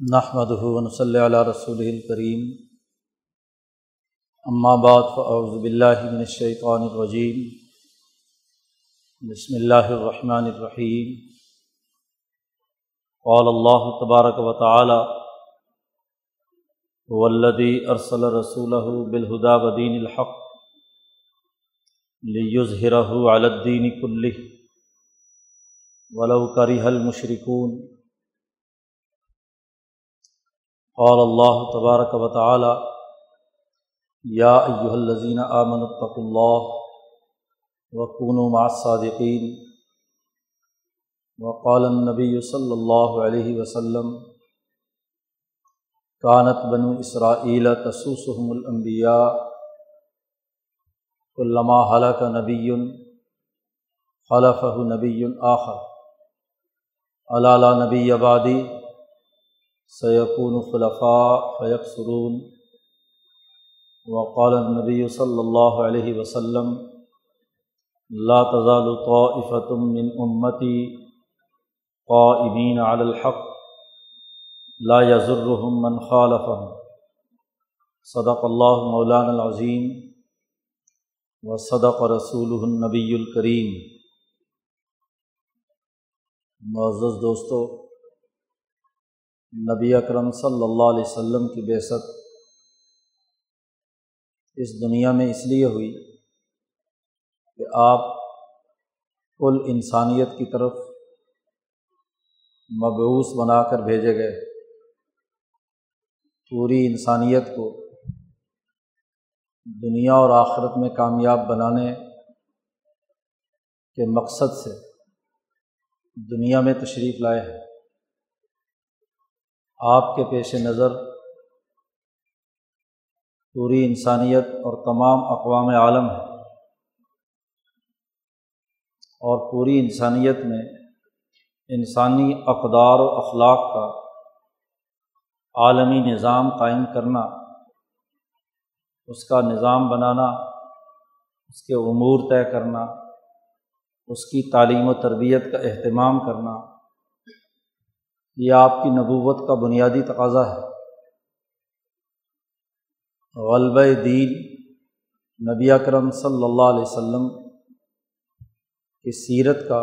نحمد صلی علیہ رسول الکریم اما بعد فاعوذ باللہ من الشیطان الرجیم بسم اللہ الرحمن الرحیم قال اللہ تبارک و تعالی والذی ارسل رسولہ بالہدا ودین الحق لیظہرہ علی الدین کلہ ولو کرہ المشرکون قال اللہ تبارک و تعالی، یا ایہا الذین آمنوا اتقوا اللہ وکونوا مع الصادقین۔ وقال النبی صلی اللہ علیہ وسلم، کانت بنو اسرائیل تسوسهم الانبیاء علامہ حلق نبی خلفہ نبی آخر۔ علالہ نبی آبادی سیقون خلفاء فیق سرون وقال النبی صلی اللہ علیہ وسلم، لا تزال طائفة من امتی قائمین علی الحق، لا يضرهم من خالفهم. صدق اللہ مولانا العظیم و صدق رسول النبی الکریم معزز دوستو نبی اکرم صلی اللہ علیہ وسلم کی بیست اس دنیا میں اس لیے ہوئی کہ آپ کل انسانیت کی طرف مبعوث بنا کر بھیجے گئے پوری انسانیت کو دنیا اور آخرت میں کامیاب بنانے کے مقصد سے دنیا میں تشریف لائے ہیں۔ آپ کے پیش نظر پوری انسانیت اور تمام اقوام عالم ہے اور پوری انسانیت میں انسانی اقدار و اخلاق کا عالمی نظام قائم کرنا، اس کا نظام بنانا، اس کے امور طے کرنا، اس کی تعلیم و تربیت کا اہتمام کرنا یہ آپ کی نبوت کا بنیادی تقاضا ہے۔ غلبہ دین نبی اکرم صلی اللہ علیہ وسلم کی سیرت کا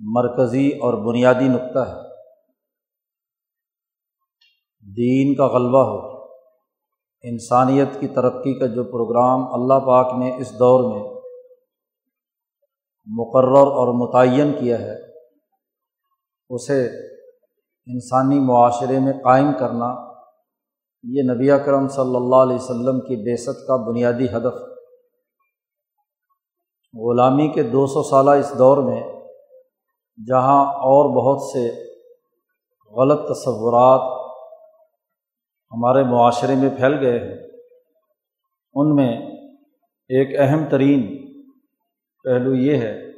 مرکزی اور بنیادی نقطہ ہے۔ دین کا غلبہ ہو، انسانیت کی ترقی کا جو پروگرام اللہ پاک نے اس دور میں مقرر اور متعین کیا ہے، اسے انسانی معاشرے میں قائم کرنا یہ نبی اکرم صلی اللہ علیہ وسلم کی بیست کا بنیادی ہدف غلامی کے دو سو سالہ اس دور میں جہاں اور بہت سے غلط تصورات ہمارے معاشرے میں پھیل گئے ہیں، ان میں ایک اہم ترین پہلو یہ ہے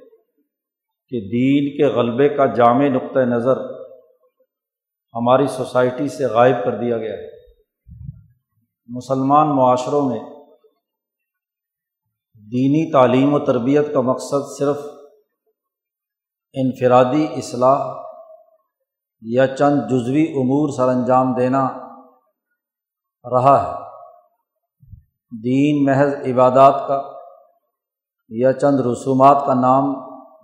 کہ دین کے غلبے کا جامع نقطۂ نظر ہماری سوسائٹی سے غائب کر دیا گیا ہے۔ مسلمان معاشروں میں دینی تعلیم و تربیت کا مقصد صرف انفرادی اصلاح یا چند جزوی امور سر انجام دینا رہا ہے۔ دین محض عبادات کا یا چند رسومات کا نام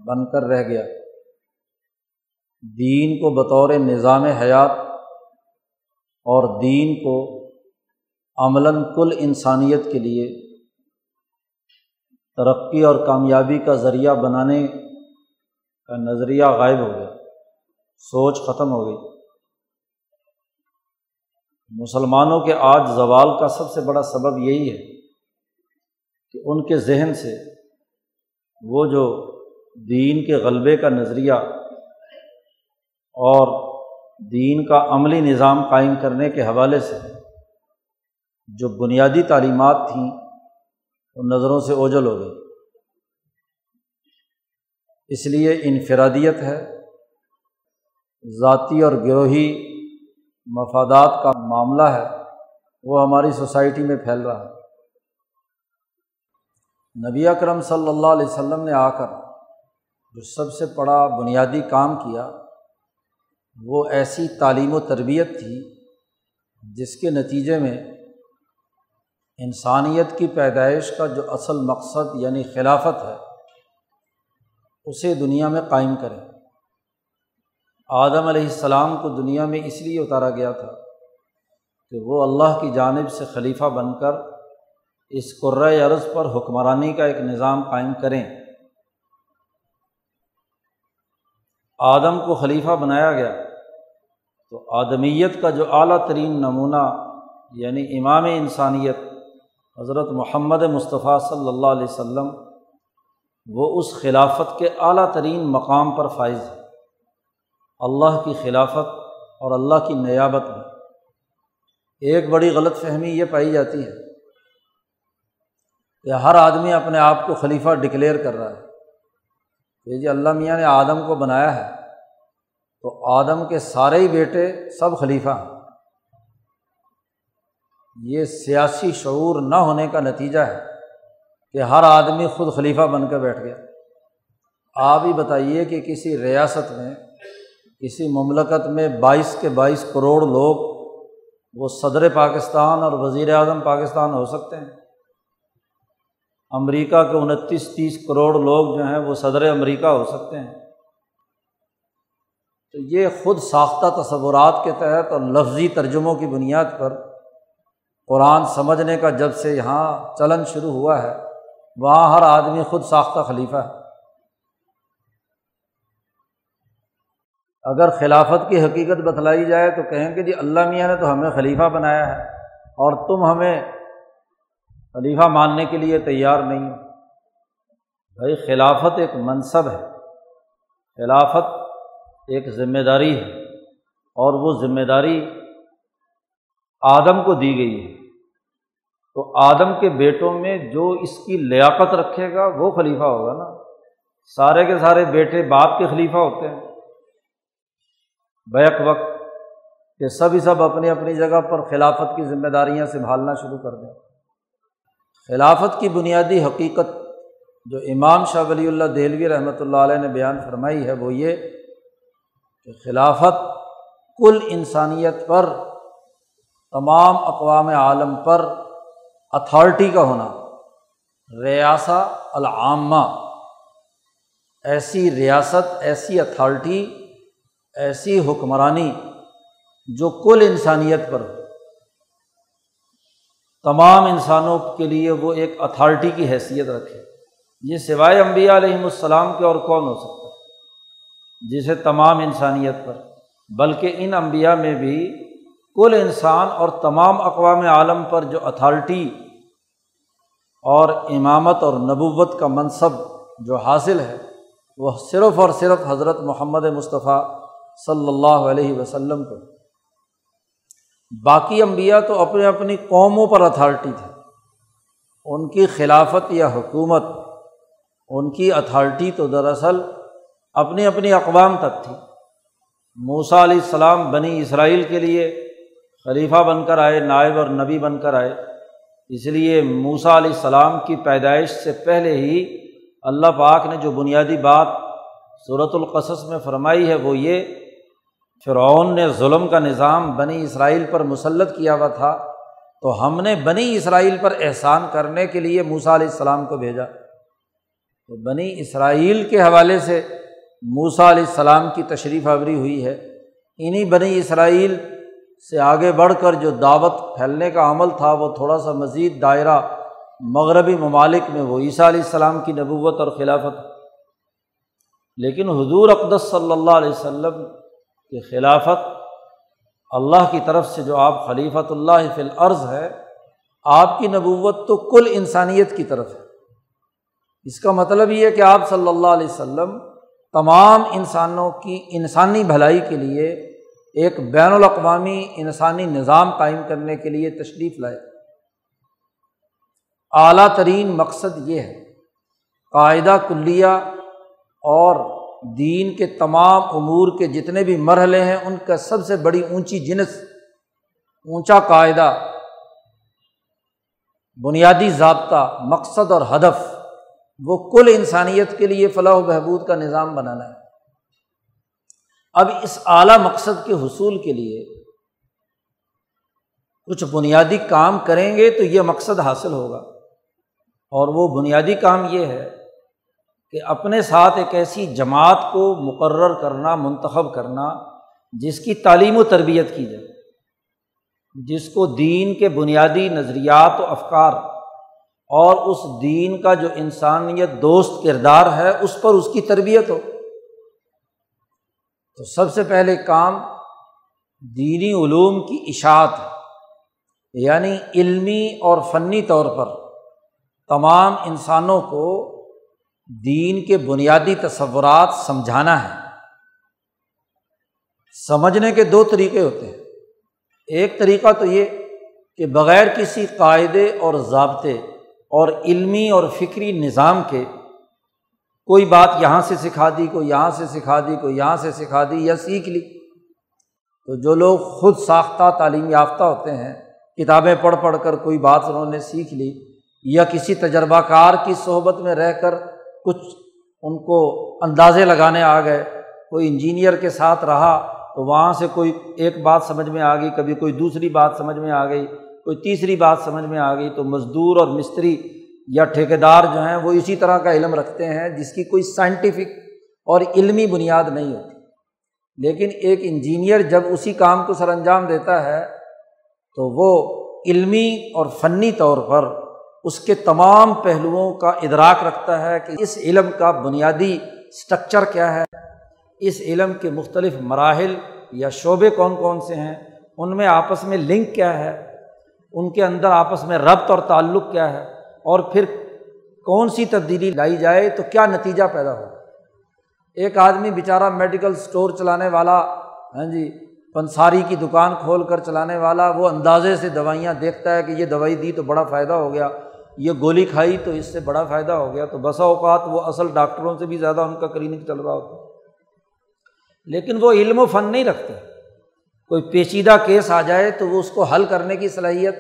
بن کر رہ گیا۔ دین کو بطور نظام حیات اور دین کو عملاً کل انسانیت کے لیے ترقی اور کامیابی کا ذریعہ بنانے کا نظریہ غائب ہو گیا۔ سوچ ختم ہو گئی۔ مسلمانوں کے آج زوال کا سب سے بڑا سبب یہی ہے کہ ان کے ذہن سے وہ جو دین کے غلبے کا نظریہ اور دین کا عملی نظام قائم کرنے کے حوالے سے جو بنیادی تعلیمات تھیں وہ نظروں سے اوجل ہو گئی۔ اس لیے انفرادیت ہے۔ ذاتی اور گروہی مفادات کا معاملہ ہے، وہ ہماری سوسائٹی میں پھیل رہا ہے۔ نبی اکرم صلی اللہ علیہ وسلم نے آ کر جو سب سے بڑا بنیادی کام کیا وہ ایسی تعلیم و تربیت تھی جس کے نتیجے میں انسانیت کی پیدائش کا جو اصل مقصد یعنی خلافت ہے، اسے دنیا میں قائم کریں۔ آدم علیہ السلام کو دنیا میں اس لیے اتارا گیا تھا کہ وہ اللہ کی جانب سے خلیفہ بن کر اس قرۂۂ عرض پر حکمرانی کا ایک نظام قائم کریں۔ آدم کو خلیفہ بنایا گیا۔ تو آدمیت کا جو اعلیٰ ترین نمونہ یعنی امام انسانیت حضرت محمد مصطفیٰ صلی اللہ علیہ وسلم، وہ اس خلافت کے اعلیٰ ترین مقام پر فائز ہے۔ اللہ کی خلافت اور اللہ کی نیابت میں ایک بڑی غلط فہمی یہ پائی جاتی ہے کہ ہر آدمی اپنے آپ کو خلیفہ ڈکلیئر کر رہا ہے کہ جی اللہ میاں نے آدم کو بنایا ہے۔ تو آدم کے سارے ہی بیٹے سب خلیفہ ہیں۔ یہ سیاسی شعور نہ ہونے کا نتیجہ ہے کہ ہر آدمی خود خلیفہ بن کر بیٹھ گیا۔ آپ ہی بتائیے کہ کسی ریاست میں، کسی مملکت میں بائیس کے بائیس کروڑ لوگ وہ صدر پاکستان اور وزیر اعظم پاکستان ہو سکتے ہیں۔ امریکہ کے انتیس تیس کروڑ لوگ جو ہیں وہ صدر امریکہ ہو سکتے ہیں۔ تو یہ خود ساختہ تصورات کے تحت اور لفظی ترجموں کی بنیاد پر قرآن سمجھنے کا جب سے یہاں چلن شروع ہوا ہے، وہاں ہر آدمی خود ساختہ خلیفہ ہے۔ اگر خلافت کی حقیقت بتلائی جائے تو کہیں کہ جی اللہ میاں نے تو ہمیں خلیفہ بنایا ہے اور تم ہمیں خلیفہ ماننے کے لیے تیار نہیں ہو۔ بھائی، خلافت ایک منصب ہے۔ خلافت ایک ذمہ داری ہے اور وہ ذمہ داری آدم کو دی گئی ہے۔ تو آدم کے بیٹوں میں جو اس کی لیاقت رکھے گا وہ خلیفہ ہوگا نا۔ سارے کے سارے بیٹے باپ کے خلیفہ ہوتے ہیں۔ بیک وقت کہ سبھی سب اپنی اپنی جگہ پر خلافت کی ذمہ داریاں سنبھالنا شروع کر دیں۔ خلافت کی بنیادی حقیقت جو امام شاہ ولی اللہ دہلوی رحمۃ اللہ علیہ نے بیان فرمائی ہے وہ یہ کہ خلافت کل انسانیت پر، تمام اقوام عالم پر اتھارٹی کا ہونا ریاسا العامہ، ایسی ریاست، ایسی اتھارٹی، ایسی حکمرانی جو کل انسانیت پر ہو۔ تمام انسانوں کے لیے وہ ایک اتھارٹی کی حیثیت رکھے۔ یہ سوائے امبیا علیہم السلام کے اور کون ہو سکتا جسے تمام انسانیت پر، بلکہ ان انبیاء میں بھی کل انسان اور تمام اقوام عالم پر جو اتھارٹی اور امامت اور نبوت کا منصب جو حاصل ہے، وہ صرف اور صرف حضرت محمد مصطفیٰ صلی اللہ علیہ وسلم کو باقی انبیاء تو اپنے اپنی قوموں پر اتھارٹی تھے۔ ان کی خلافت یا حکومت، ان کی اتھارٹی تو دراصل اپنی اپنی اقوام تک تھی۔ موسا علیہ السلام بنی اسرائیل کے لیے خلیفہ بن کر آئے، نائب اور نبی بن کر آئے۔ اس لیے موسا علیہ السلام کی پیدائش سے پہلے ہی اللہ پاک نے جو بنیادی بات صورت القصص میں فرمائی ہے وہ یہ، فرعون نے ظلم کا نظام بنی اسرائیل پر مسلط کیا ہوا تھا، تو ہم نے بنی اسرائیل پر احسان کرنے کے لیے موسا علیہ السلام کو بھیجا۔ تو بنی اسرائیل کے حوالے سے موسا علیہ السلام کی تشریف آوری ہوئی ہے۔ انہیں بنی اسرائیل سے آگے بڑھ کر جو دعوت پھیلنے کا عمل تھا، وہ تھوڑا سا مزید دائرہ مغربی ممالک میں وہ عیسیٰ علیہ السلام کی نبوت اور خلافت۔ لیکن حضور اقدس صلی اللہ علیہ وسلم کی خلافت اللہ کی طرف سے جو آپ خلیفۃ اللہ فی العرض ہے، آپ کی نبوت تو کل انسانیت کی طرف ہے۔ اس کا مطلب یہ کہ آپ صلی اللہ علیہ وسلم تمام انسانوں کی انسانی بھلائی کے لیے ایک بین الاقوامی انسانی نظام قائم کرنے کے لیے تشریف لائے۔ اعلیٰ ترین مقصد یہ ہے، قاعدہ کلیہ اور دین کے تمام امور کے جتنے بھی مرحلے ہیں، ان کا سب سے بڑی اونچی جنس، اونچا قاعدہ، بنیادی ضابطہ، مقصد اور ہدف وہ کل انسانیت کے لیے فلاح و بہبود کا نظام بنانا ہے۔ اب اس اعلیٰ مقصد کے حصول کے لیے کچھ بنیادی کام کریں گے تو یہ مقصد حاصل ہوگا۔ اور وہ بنیادی کام یہ ہے کہ اپنے ساتھ ایک ایسی جماعت کو مقرر کرنا، منتخب کرنا، جس کی تعلیم و تربیت کی جائے، جس کو دین کے بنیادی نظریات و افکار اور اس دین کا جو انسانیت دوست کردار ہے، اس پر اس کی تربیت ہو۔ تو سب سے پہلے کام دینی علوم کی اشاعت یعنی علمی اور فنی طور پر تمام انسانوں کو دین کے بنیادی تصورات سمجھانا ہے۔ سمجھنے کے دو طریقے ہوتے ہیں۔ ایک طریقہ تو یہ کہ بغیر کسی قاعدے اور ضابطے اور علمی اور فکری نظام کے کوئی بات یہاں سے سکھا دی، کوئی یہاں سے سکھا دی، کوئی یہاں سے سکھا دی یا سیکھ لی۔ تو جو لوگ خود ساختہ تعلیم یافتہ ہوتے ہیں، کتابیں پڑھ پڑھ کر کوئی بات انہوں نے سیکھ لی یا کسی تجربہ کار کی صحبت میں رہ کر کچھ ان کو اندازے لگانے آ گئے، کوئی انجینئر کے ساتھ رہا تو وہاں سے کوئی ایک بات سمجھ میں آ گئی، کبھی کوئی دوسری بات سمجھ میں آ گئی۔ کوئی تیسری بات سمجھ میں آ گئی تو مزدور اور مستری یا ٹھیکیدار جو ہیں وہ اسی طرح کا علم رکھتے ہیں جس کی کوئی سائنٹیفک اور علمی بنیاد نہیں ہوتی۔ لیکن ایک انجینئر جب اسی کام کو سر انجام دیتا ہے تو وہ علمی اور فنی طور پر اس کے تمام پہلوؤں کا ادراک رکھتا ہے کہ اس علم کا بنیادی اسٹرکچر کیا ہے، اس علم کے مختلف مراحل یا شعبے کون کون سے ہیں، ان میں آپس میں لنک کیا ہے ان کے اندر آپس میں ربط اور تعلق کیا ہے اور پھر کون سی تبدیلی لائی جائے تو کیا نتیجہ پیدا ہو ایک آدمی بیچارہ میڈیکل اسٹور چلانے والا ہاں جی پنساری کی دکان کھول کر چلانے والا، وہ اندازے سے دوائیاں دیکھتا ہے کہ یہ دوائی دی تو بڑا فائدہ ہو گیا، یہ گولی کھائی تو اس سے بڑا فائدہ ہو گیا، تو بسا اوقات وہ اصل ڈاکٹروں سے بھی زیادہ ان کا کلینک چل رہا ہوتا لیکن وہ علم و فن نہیں رکھتے۔ کوئی پیچیدہ کیس آ جائے تو وہ اس کو حل کرنے کی صلاحیت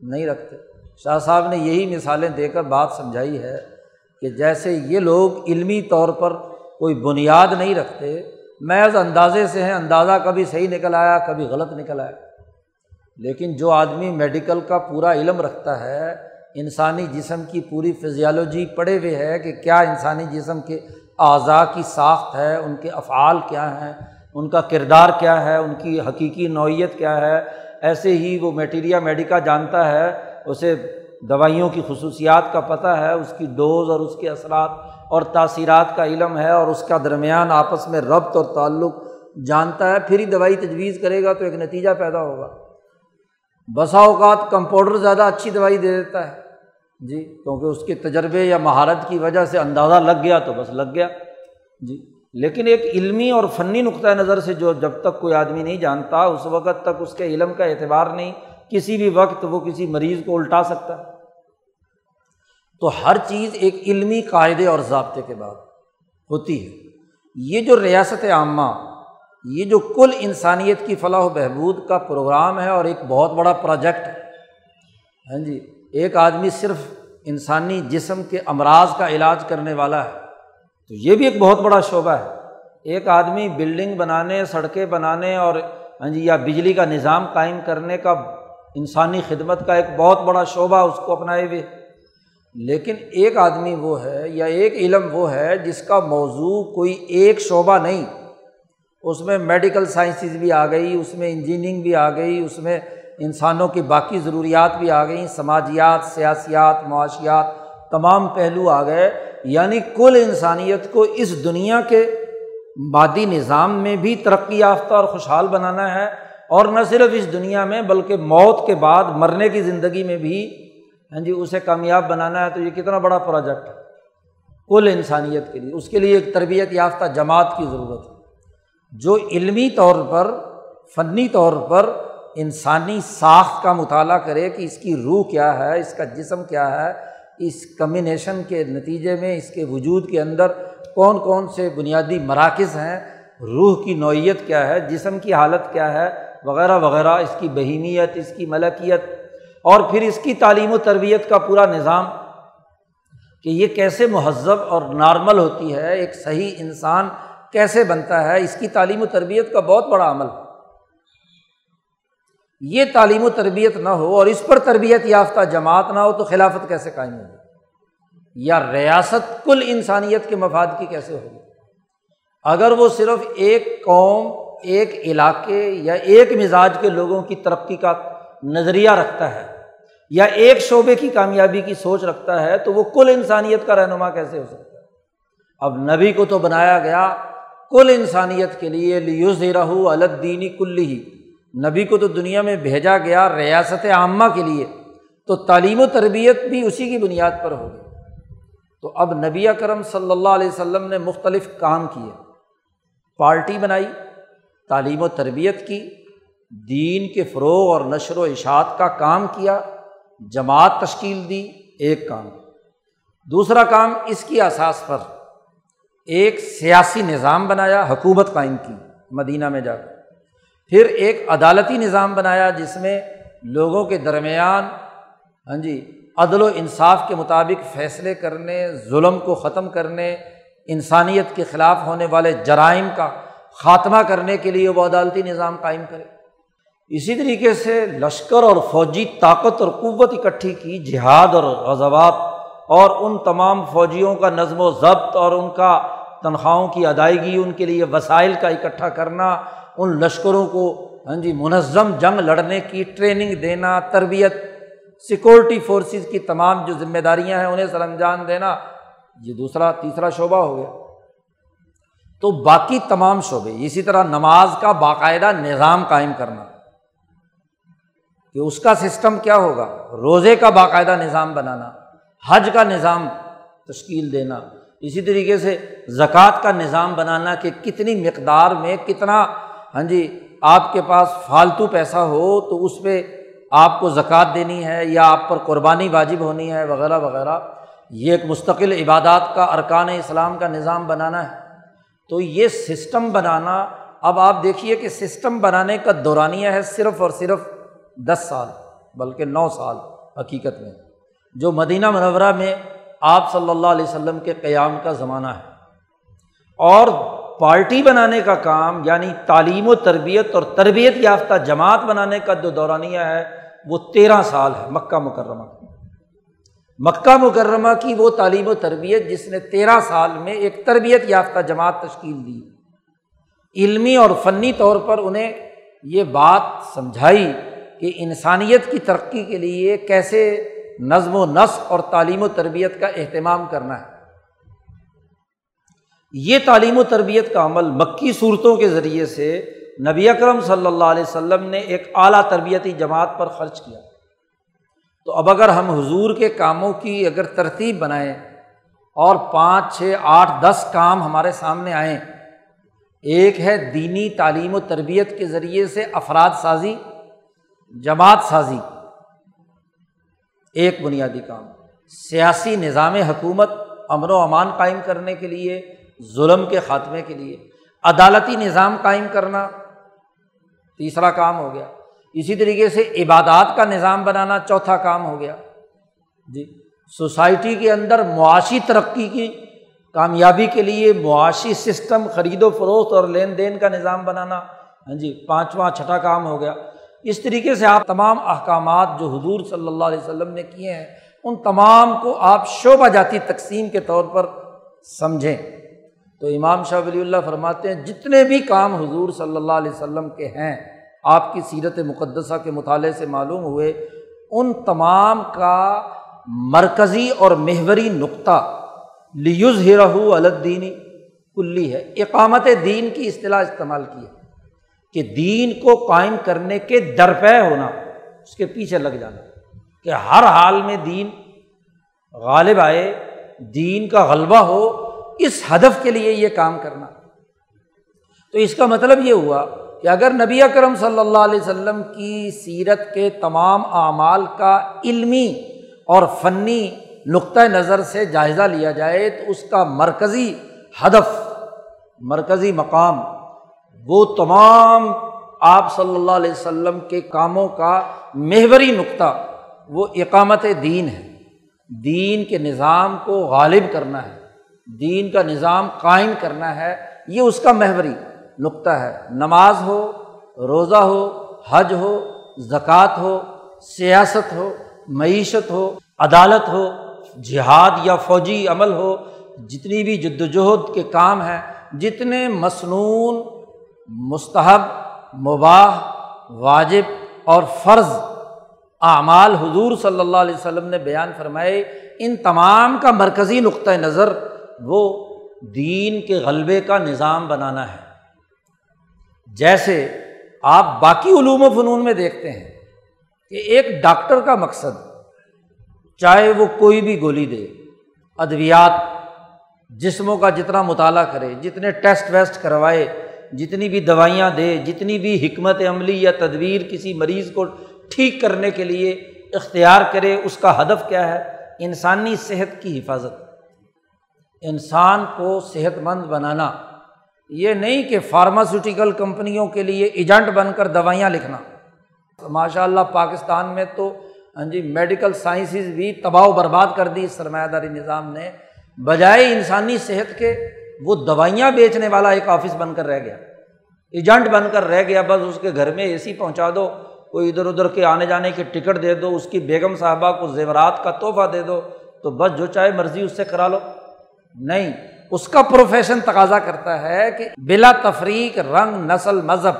نہیں رکھتے۔ شاہ صاحب نے یہی مثالیں دے کر بات سمجھائی ہے کہ جیسے یہ لوگ علمی طور پر کوئی بنیاد نہیں رکھتے محض اندازے سے ہیں، اندازہ کبھی صحیح نکل آیا، کبھی غلط نکل آیا۔ لیکن جو آدمی میڈیکل کا پورا علم رکھتا ہے، انسانی جسم کی پوری فزیالوجی پڑے ہوئے ہے کہ کیا انسانی جسم کے اعضاء کی ساخت ہے، ان کے افعال کیا ہیں ان کا کردار کیا ہے؟ ان کی حقیقی نوعیت کیا ہے؟ ایسے ہی وہ میٹیریا میڈیکا جانتا ہے، اسے دوائیوں کی خصوصیات کا پتہ ہے، اس کی ڈوز اور اس کے اثرات اور تاثیرات کا علم ہے اور اس کا درمیان آپس میں ربط اور تعلق جانتا ہے۔ پھر ہی دوائی تجویز کرے گا تو ایک نتیجہ پیدا ہوگا۔ بسا اوقات کمپاؤڈر زیادہ اچھی دوائی دے دیتا ہے۔ جی کیونکہ اس کے تجربے یا مہارت کی وجہ سے اندازہ لگ گیا تو بس لگ گیا۔ جی۔ لیکن ایک علمی اور فنی نقطۂ نظر سے جو جب تک کوئی آدمی نہیں جانتا، اس وقت تک اس کے علم کا اعتبار نہیں، کسی بھی وقت وہ کسی مریض کو الٹا سکتا ہے۔ تو ہر چیز ایک علمی قاعدے اور ضابطے کے بعد ہوتی ہے۔ یہ جو ریاست عامہ، یہ جو کل انسانیت کی فلاح و بہبود کا پروگرام ہے اور ایک بہت بڑا پروجیکٹ ہے۔ ہاں جی ایک آدمی صرف انسانی جسم کے امراض کا علاج کرنے والا ہے۔ تو یہ بھی ایک بہت بڑا شعبہ ہے۔ ایک آدمی بلڈنگ بنانے، سڑکیں بنانے اور ہاں جی یا بجلی کا نظام قائم کرنے کا انسانی خدمت کا ایک بہت بڑا شعبہ اس کو اپنائے ہوئے۔ لیکن ایک آدمی وہ ہے یا ایک علم وہ ہے جس کا موضوع کوئی ایک شعبہ نہیں۔ اس میں میڈیکل سائنسز بھی آ گئی، اس میں انجینئرنگ بھی آ گئی، اس میں انسانوں کی باقی ضروریات بھی آ گئیں۔ سماجیات، سیاسیات، معاشیات تمام پہلو آ گئے۔ یعنی کل انسانیت کو اس دنیا کے مادی نظام میں بھی ترقی یافتہ اور خوشحال بنانا ہے اور نہ صرف اس دنیا میں بلکہ موت کے بعد مرنے کی زندگی میں بھی ہاں جی اسے کامیاب بنانا ہے تو یہ کتنا بڑا پروجیکٹ ہے۔ کل انسانیت کے لیے، اس کے لیے ایک تربیت یافتہ جماعت کی ضرورت ہے۔ جو علمی طور پر، فنی طور پر انسانی ساخت کا مطالعہ کرے کہ اس کی روح کیا ہے، اس کا جسم کیا ہے اس کمبینیشن کے نتیجے میں، اس کے وجود کے اندر کون کون سے بنیادی مراکز ہیں، روح کی نوعیت کیا ہے، جسم کی حالت کیا ہے، وغیرہ وغیرہ، اس کی بہیمیت، اس کی ملکیت، اور پھر اس کی تعلیم و تربیت کا پورا نظام، کہ یہ کیسے مہذب اور نارمل ہوتی ہے، ایک صحیح انسان کیسے بنتا ہے، اس کی تعلیم و تربیت کا بہت بڑا عمل۔ یہ تعلیم و تربیت نہ ہو اور اس پر تربیت یافتہ جماعت نہ ہو تو خلافت کیسے قائم ہوگی؟ یا ریاست کل انسانیت کے مفاد کی کیسے ہوگی؟ اگر وہ صرف ایک قوم، ایک علاقے یا ایک مزاج کے لوگوں کی ترقی کا نظریہ رکھتا ہے یا ایک شعبے کی کامیابی کی سوچ رکھتا ہے تو وہ کل انسانیت کا رہنما کیسے ہو سکتا ہے؟ اب نبی کو تو بنایا گیا، کل انسانیت کے لیے لیوز رہو الدینی کلی ہی نبی کو تو دنیا میں بھیجا گیا ریاست عامہ کے لیے، تو تعلیم و تربیت بھی اسی کی بنیاد پر ہوگی تو اب نبی کرم صلی اللہ علیہ وسلم نے مختلف کام کیے۔ پارٹی بنائی، تعلیم و تربیت کی، دین کے فروغ اور نشر و اشاعت کا کام کیا، جماعت تشکیل دی، ایک کام۔ دوسرا کام اس کی اساس پر ایک سیاسی نظام بنایا، حکومت قائم کی، مدینہ میں جا کر۔ پھر ایک عدالتی نظام بنایا جس میں لوگوں کے درمیان ہاں جی عدل و انصاف کے مطابق فیصلے کرنے، ظلم کو ختم کرنے، انسانیت کے خلاف ہونے والے جرائم کا خاتمہ کرنے کے لیے وہ عدالتی نظام قائم کرے۔ اسی طریقے سے لشکر اور فوجی طاقت اور قوت اکٹھی کی جہاد اور غزوات اور ان تمام فوجیوں کا نظم و ضبط اور ان کا تنخواہوں کی ادائیگی، ان کے لیے وسائل کا اکٹھا کرنا ان لشکروں کو ہاں جی منظم جنگ لڑنے کی ٹریننگ دینا، تربیت، سیکورٹی فورسز کی تمام جو ذمہ داریاں ہیں، انہیں سر انجام دینا، یہ دوسرا، تیسرا شعبہ ہو گیا۔ تو باقی تمام شعبے، اسی طرح نماز کا باقاعدہ نظام قائم کرنا، کہ اس کا سسٹم کیا ہوگا؟ روزے کا باقاعدہ نظام بنانا، حج کا نظام تشکیل دینا، اسی طریقے سے زکوٰۃ کا نظام بنانا، کہ کتنی مقدار میں کتنا ہاں جی آپ کے پاس فالتو پیسہ ہو تو اس پہ آپ کو زکوٰۃ دینی ہے یا آپ پر قربانی واجب ہونی ہے وغیرہ وغیرہ، یہ ایک مستقل عبادات کا ارکان اسلام کا نظام بنانا ہے۔ تو یہ سسٹم بنانا، اب آپ دیکھیے کہ سسٹم بنانے کا دورانیہ ہے صرف اور صرف دس سال، بلکہ نو سال حقیقت میں، جو مدینہ منورہ میں آپ صلی اللہ علیہ وسلم کے قیام کا زمانہ ہے۔ اور پارٹی بنانے کا کام یعنی تعلیم و تربیت اور تربیت یافتہ جماعت بنانے کا جو دورانیہ ہے، وہ تیرہ سال ہے، مکہ مکرمہ مکہ مکرمہ کی وہ تعلیم و تربیت جس نے تیرہ سال میں ایک تربیت یافتہ جماعت تشکیل دی۔ علمی اور فنی طور پر انہیں یہ بات سمجھائی کہ انسانیت کی ترقی کے لیے کیسے نظم و نسق اور تعلیم و تربیت کا اہتمام کرنا ہے۔ یہ تعلیم و تربیت کا عمل مکی صورتوں کے ذریعے سے نبی اکرم صلی اللہ علیہ وسلم نے ایک اعلیٰ تربیتی جماعت پر خرچ کیا۔ تو اب اگر ہم حضور کے کاموں کی اگر ترتیب بنائیں اور پانچ، چھ، آٹھ، دس کام ہمارے سامنے آئیں، ایک ہے دینی تعلیم و تربیت کے ذریعے سے افراد سازی، جماعت سازی۔ ایک بنیادی کام، سیاسی نظام حکومت امن و امان قائم کرنے کے لیے ظلم کے خاتمے کے لیے، عدالتی نظام قائم کرنا تیسرا کام ہو گیا۔ اسی طریقے سے عبادات کا نظام بنانا چوتھا کام ہو گیا۔ جی سوسائٹی کے اندر معاشی ترقی کی کامیابی کے لیے معاشی سسٹم خرید و فروخت اور لین دین کا نظام بنانا۔ ہاں جی پانچواں، چھٹا کام ہو گیا۔ اس طریقے سے آپ تمام احکامات جو حضور صلی اللہ علیہ وسلم نے کیے ہیں، ان تمام کو آپ شعبہ جاتی تقسیم کے طور پر سمجھیں۔ تو امام شاہ ولی اللہ فرماتے ہیں، جتنے بھی کام حضور صلی اللہ علیہ وسلم کے ہیں، آپ کی سیرت مقدسہ کے مطالعے سے معلوم ہوئے، ان تمام کا مرکزی اور محوری نقطہ لیوز ہرہ الدینی کلی ہے۔ اقامت دین کی اصطلاح استعمال کی ہے کہ دین کو قائم کرنے کے درپے ہونا، اس کے پیچھے لگ جانا، کہ ہر حال میں دین غالب آئے، دین کا غلبہ ہو اس ہدف کے لیے یہ کام کرنا۔ تو اس کا مطلب یہ ہوا کہ اگر نبی اکرم صلی اللہ علیہ وسلم کی سیرت کے تمام اعمال کا علمی اور فنی نقطۂ نظر سے جائزہ لیا جائے، تو اس کا مرکزی ہدف، مرکزی مقام، وہ تمام آپ صلی اللہ علیہ وسلم کے کاموں کا محوری نقطہ، وہ اقامت دین ہے۔ دین کے نظام کو غالب کرنا ہے۔ دین کا نظام قائم کرنا ہے، یہ اس کا محوری نقطہ ہے۔ نماز ہو، روزہ ہو، حج ہو، زکوٰۃ ہو، سیاست ہو، معیشت ہو، عدالت ہو، جہاد یا فوجی عمل ہو، جتنی بھی جد وجہد کے کام ہیں، جتنے مصنون، مستحب، مباح، واجب اور فرض اعمال حضور صلی اللہ علیہ وسلم نے بیان فرمائے، ان تمام کا مرکزی نقطۂ نظر وہ دین کے غلبے کا نظام بنانا ہے۔ جیسے آپ باقی علوم و فنون میں دیکھتے ہیں کہ ایک ڈاکٹر کا مقصد چاہے وہ کوئی بھی گولی دے، ادویات جسموں کا جتنا مطالعہ کرے، جتنے ٹیسٹ ویسٹ کروائے، جتنی بھی دوائیاں دے، جتنی بھی حکمت عملی یا تدبیر کسی مریض کو ٹھیک کرنے کے لیے اختیار کرے، اس کا ہدف کیا ہے؟ انسانی صحت کی حفاظت۔ انسان کو صحت مند بنانا۔ یہ نہیں کہ فارماسیوٹیکل کمپنیوں کے لیے ایجنٹ بن کر دوائیاں لکھنا۔ ماشاء اللہ پاکستان میں تو ہاں جی میڈیکل سائنسز بھی تباہ و برباد کر دی۔ سرمایہ داری نظام نے بجائے انسانی صحت کے وہ دوائیاں بیچنے والا ایک آفس بن کر رہ گیا۔ ایجنٹ بن کر رہ گیا۔ بس اس کے گھر میں اے سی پہنچا دو، کوئی ادھر ادھر کے آنے جانے کی ٹکٹ دے دو، اس کی بیگم صاحبہ کو زیورات کا تحفہ دے دو۔ تو بس جو چاہے مرضی اس سے کرا لو۔ نہیں، اس کا پروفیشن تقاضا کرتا ہے کہ بلا تفریق رنگ، نسل، مذہب،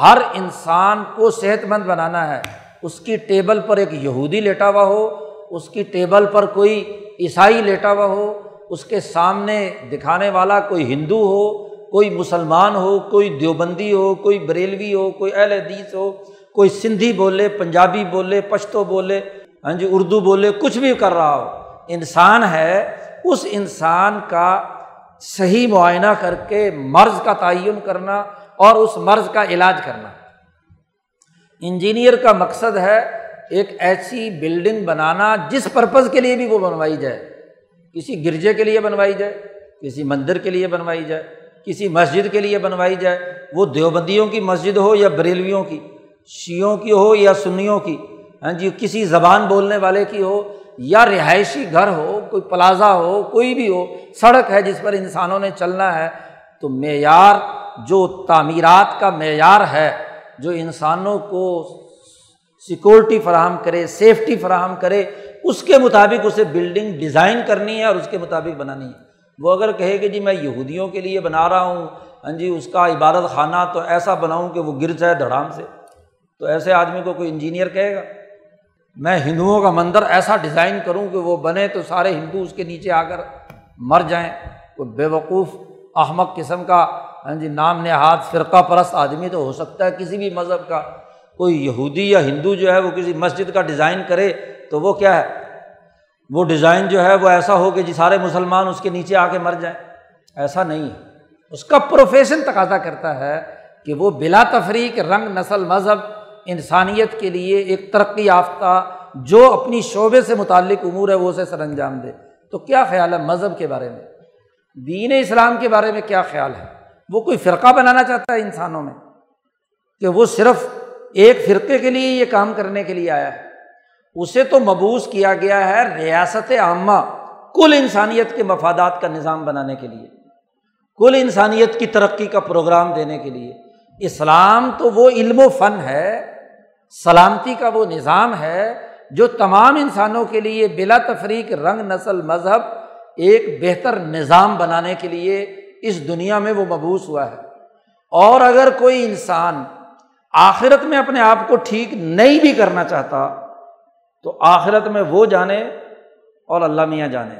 ہر انسان کو صحت مند بنانا ہے۔ اس کی ٹیبل پر ایک یہودی لیٹا ہوا ہو، اس کی ٹیبل پر کوئی عیسائی لیٹا ہوا ہو، اس کے سامنے دکھانے والا کوئی ہندو ہو، کوئی مسلمان ہو، کوئی دیوبندی ہو، کوئی بریلوی ہو، کوئی اہل حدیث ہو، کوئی سندھی بولے، پنجابی بولے، پشتو بولے ہاں جی اردو بولے، کچھ بھی کر رہا ہو۔ انسان ہے اس انسان کا صحیح معائنہ کر کے مرض کا تعین کرنا اور اس مرض کا علاج کرنا۔ انجینئر کا مقصد ہے ایک ایسی بلڈنگ بنانا جس پرپز کے لیے بھی وہ بنوائی جائے۔ کسی گرجے کے لیے بنوائی جائے، کسی مندر کے لیے بنوائی جائے، کسی مسجد کے لیے بنوائی جائے۔ وہ دیوبندیوں کی مسجد ہو یا بریلویوں کی شیوں کی ہو یا سنیوں کی ہاں جی کسی زبان بولنے والے کی ہو یا رہائشی گھر ہو، کوئی پلازا ہو، کوئی بھی ہو، سڑک ہے جس پر انسانوں نے چلنا ہے، تو معیار جو تعمیرات کا معیار ہے، جو انسانوں کو سیکورٹی فراہم کرے، سیفٹی فراہم کرے، اس کے مطابق اسے بلڈنگ ڈیزائن کرنی ہے اور اس کے مطابق بنانی ہے۔ وہ اگر کہے کہ جی میں یہودیوں کے لیے بنا رہا ہوں ہاں جی اس کا عبادت خانہ تو ایسا بناؤں کہ وہ گر جائے دھڑام سے، تو ایسے آدمی کو کوئی انجینئر کہے گا؟ میں ہندوؤں کا مندر ایسا ڈیزائن کروں کہ وہ بنے تو سارے ہندو اس کے نیچے آ کر مر جائیں۔ کوئی بے وقوف احمد قسم کا ہاں جی نام نہاد فرقہ پرست آدمی تو ہو سکتا ہے کسی بھی مذہب کا۔ کوئی یہودی یا ہندو جو ہے وہ کسی مسجد کا ڈیزائن کرے تو وہ کیا ہے؟ وہ ڈیزائن جو ہے وہ ایسا ہو کہ جی سارے مسلمان اس کے نیچے آ کے مر جائیں۔ ایسا نہیں ہے۔ اس کا پروفیشن تقاضا کرتا ہے کہ وہ بلا تفریق رنگ، نسل، مذہب انسانیت کے لیے ایک ترقی یافتہ جو اپنی شعبے سے متعلق امور ہے، وہ اسے سر انجام دے۔ تو کیا خیال ہے مذہب کے بارے میں؟ دین اسلام کے بارے میں کیا خیال ہے؟ وہ کوئی فرقہ بنانا چاہتا ہے انسانوں میں کہ وہ صرف ایک فرقے کے لیے یہ کام کرنے کے لیے آیا ہے؟ اسے تو مبوس کیا گیا ہے ریاست عامہ، کل انسانیت کے مفادات کا نظام بنانے کے لیے، کل انسانیت کی ترقی کا پروگرام دینے کے لیے۔ اسلام تو وہ علم و فن ہے سلامتی کا وہ نظام ہے جو تمام انسانوں کے لیے بلا تفریق رنگ، نسل، مذہب ایک بہتر نظام بنانے کے لیے اس دنیا میں وہ مبوس ہوا ہے۔ اور اگر کوئی انسان آخرت میں اپنے آپ کو ٹھیک نہیں بھی کرنا چاہتا، تو آخرت میں وہ جانے اور اللہ میاں جانے۔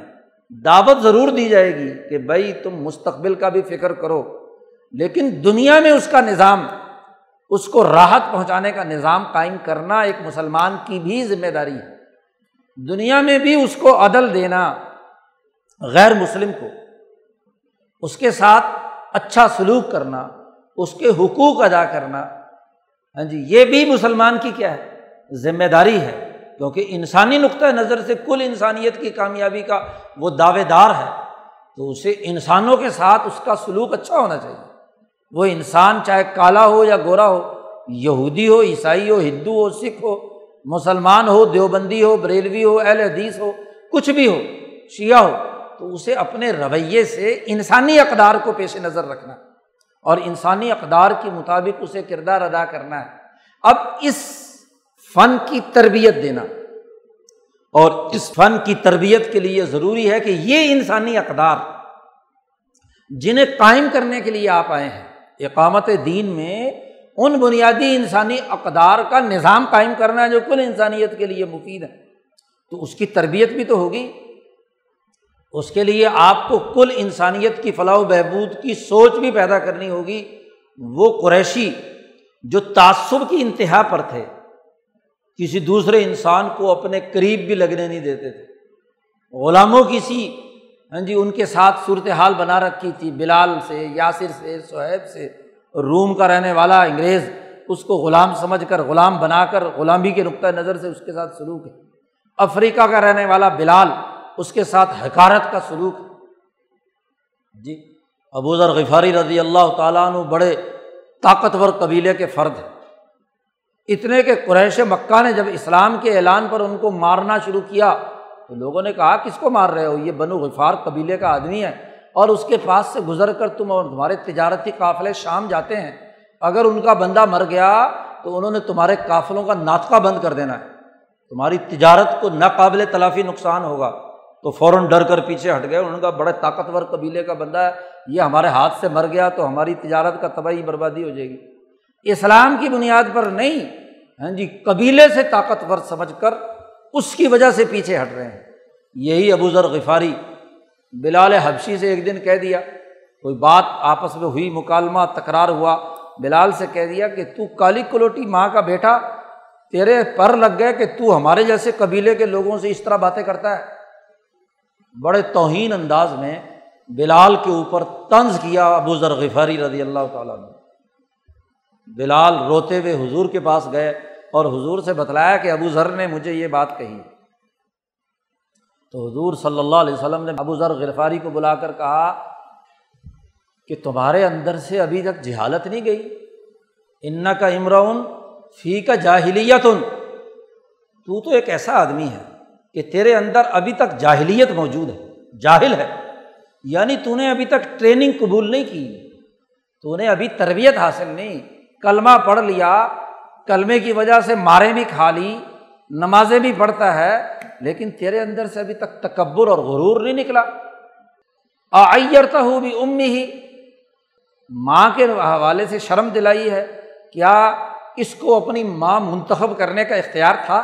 دعوت ضرور دی جائے گی کہ بھائی تم مستقبل کا بھی فکر کرو، لیکن دنیا میں اس کا نظام اس کو راحت پہنچانے کا نظام قائم کرنا ایک مسلمان کی بھی ذمہ داری ہے۔ دنیا میں بھی اس کو عدل دینا غیر مسلم کو، اس کے ساتھ اچھا سلوک کرنا، اس کے حقوق ادا کرنا ہاں جی یہ بھی مسلمان کی کیا ہے؟ ذمہ داری ہے۔ کیونکہ انسانی نقطۂ نظر سے کل انسانیت کی کامیابی کا وہ دعوے دار ہے۔ تو اسے انسانوں کے ساتھ اس کا سلوک اچھا ہونا چاہیے۔ وہ انسان چاہے کالا ہو یا گورا ہو، یہودی ہو، عیسائی ہو، ہندو ہو، سکھ ہو، مسلمان ہو، دیوبندی ہو، بریلوی ہو، اہل حدیث ہو، کچھ بھی ہو، شیعہ ہو، تو اسے اپنے رویے سے انسانی اقدار کو پیش نظر رکھنا اور انسانی اقدار کے مطابق اسے کردار ادا کرنا ہے۔ اب اس فن کی تربیت دینا۔ اور اس فن کی تربیت کے لیے ضروری ہے کہ یہ انسانی اقدار جنہیں قائم کرنے کے لیے آپ آئے ہیں۔ اقامت دین میں ان بنیادی انسانی اقدار کا نظام قائم کرنا ہے جو کل انسانیت کے لیے مفید ہے۔ تو اس کی تربیت بھی تو ہوگی۔ اس کے لیے آپ کو کل انسانیت کی فلاح و بہبود کی سوچ بھی پیدا کرنی ہوگی۔ وہ قریشی جو تعصب کی انتہا پر تھے، کسی دوسرے انسان کو اپنے قریب بھی لگنے نہیں دیتے تھے۔ غلاموں کی سی ہاں جی ان کے ساتھ صورت حال بنا رکھی تھی، بلال سے، یاسر سے، سہیب سے، روم کا رہنے والا انگریز، اس کو غلام سمجھ کر، غلام بنا کر، غلامی کے نقطۂ نظر سے اس کے ساتھ سلوک ہے۔ افریقہ کا رہنے والا بلال، اس کے ساتھ حکارت کا سلوک ہے۔ جی ابوذر غفاری رضی اللہ تعالیٰ عنہ بڑے طاقتور قبیلے کے فرد ہیں۔ اتنے کہ قریش مکہ نے جب اسلام کے اعلان پر ان کو مارنا شروع کیا تو لوگوں نے کہا، کس کو مار رہے ہو؟ یہ بنو غفار قبیلے کا آدمی ہے اور اس کے پاس سے گزر کر تم اور تمہارے تجارتی قافلے شام جاتے ہیں۔ اگر ان کا بندہ مر گیا تو انہوں نے تمہارے قافلوں کا ناطقہ بند کر دینا ہے۔ تمہاری تجارت کو ناقابل تلافی نقصان ہوگا۔ تو فوراً ڈر کر پیچھے ہٹ گئے۔ انہوں کا بڑے طاقتور قبیلے کا بندہ ہے۔ یہ ہمارے ہاتھ سے مر گیا تو ہماری تجارت کا تباہی بربادی ہو جائے گی۔ اسلام کی بنیاد پر نہیں۔ ہاں جی قبیلے سے طاقتور سمجھ کر اس کی وجہ سے پیچھے ہٹ رہے ہیں۔ یہی ابو ذر غفاری بلال حبشی سے ایک دن کہہ دیا، کوئی بات آپس میں ہوئی، مکالمہ، تکرار ہوا، بلال سے کہہ دیا کہ تو کالی کلوٹی ماں کا بیٹا، تیرے پر لگ گئے کہ تو ہمارے جیسے قبیلے کے لوگوں سے اس طرح باتیں کرتا ہے۔ بڑے توہین انداز میں بلال کے اوپر طنز کیا ابو ذر غفاری رضی اللہ تعالیٰ نے بلال روتے ہوئے حضور کے پاس گئے۔ اور حضور سے بتلایا کہ ابو ذر نے مجھے یہ بات کہی۔ تو حضور صلی اللہ علیہ وسلم نے ابو ذر غرفاری کو بلا کر کہا کہ تمہارے اندر سے ابھی تک جہالت نہیں گئی۔ ان کا امراؤن فی کا جاہلیت ان تو تو ایک ایسا آدمی ہے کہ تیرے اندر ابھی تک جاہلیت موجود ہے، جاہل ہے۔ یعنی تو نے ابھی تک ٹریننگ قبول نہیں کی، تو نے ابھی تربیت حاصل نہیں، کلمہ پڑھ لیا کلمے کی وجہ سے مارے بھی کھا لی، نمازیں بھی پڑھتا ہے، لیکن تیرے اندر سے ابھی تک تکبر اور غرور نہیں نکلا۔ آئرتا ہو بھی امی ہی ماں کے حوالے سے شرم دلائی ہے، کیا اس کو اپنی ماں منتخب کرنے کا اختیار تھا؟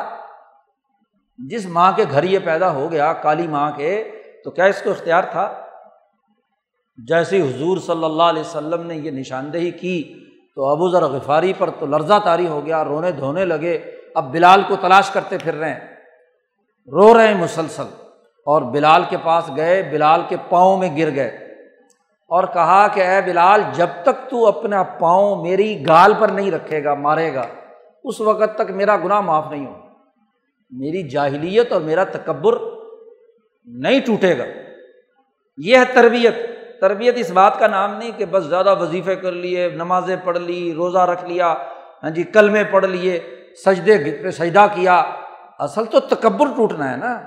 جس ماں کے گھر یہ پیدا ہو گیا، کالی ماں کے، تو کیا اس کو اختیار تھا؟ جیسے حضور صلی اللہ علیہ وسلم نے یہ نشاندہی کی تو ابو ذر غفاری پر تو لرزہ تاری ہو گیا، رونے دھونے لگے۔ اب بلال کو تلاش کرتے پھر رہے ہیں۔ رو رہے ہیں مسلسل۔ اور بلال کے پاس گئے، بلال کے پاؤں میں گر گئے۔ اور کہا کہ اے بلال، جب تک تو اپنا پاؤں میری گال پر نہیں رکھے گا، مارے گا، اس وقت تک میرا گناہ معاف نہیں ہو میری جاہلیت اور میرا تکبر نہیں ٹوٹے گا۔ یہ ہے تربیت۔ تربیت اس بات کا نام نہیں کہ بس زیادہ وظیفے کر لیے، نمازیں پڑھ لی، روزہ رکھ لیا ہاں جی کلمے پڑھ لیے، سجدے پہ سجدہ کیا۔ اصل تو تکبر ٹوٹنا ہے نا۔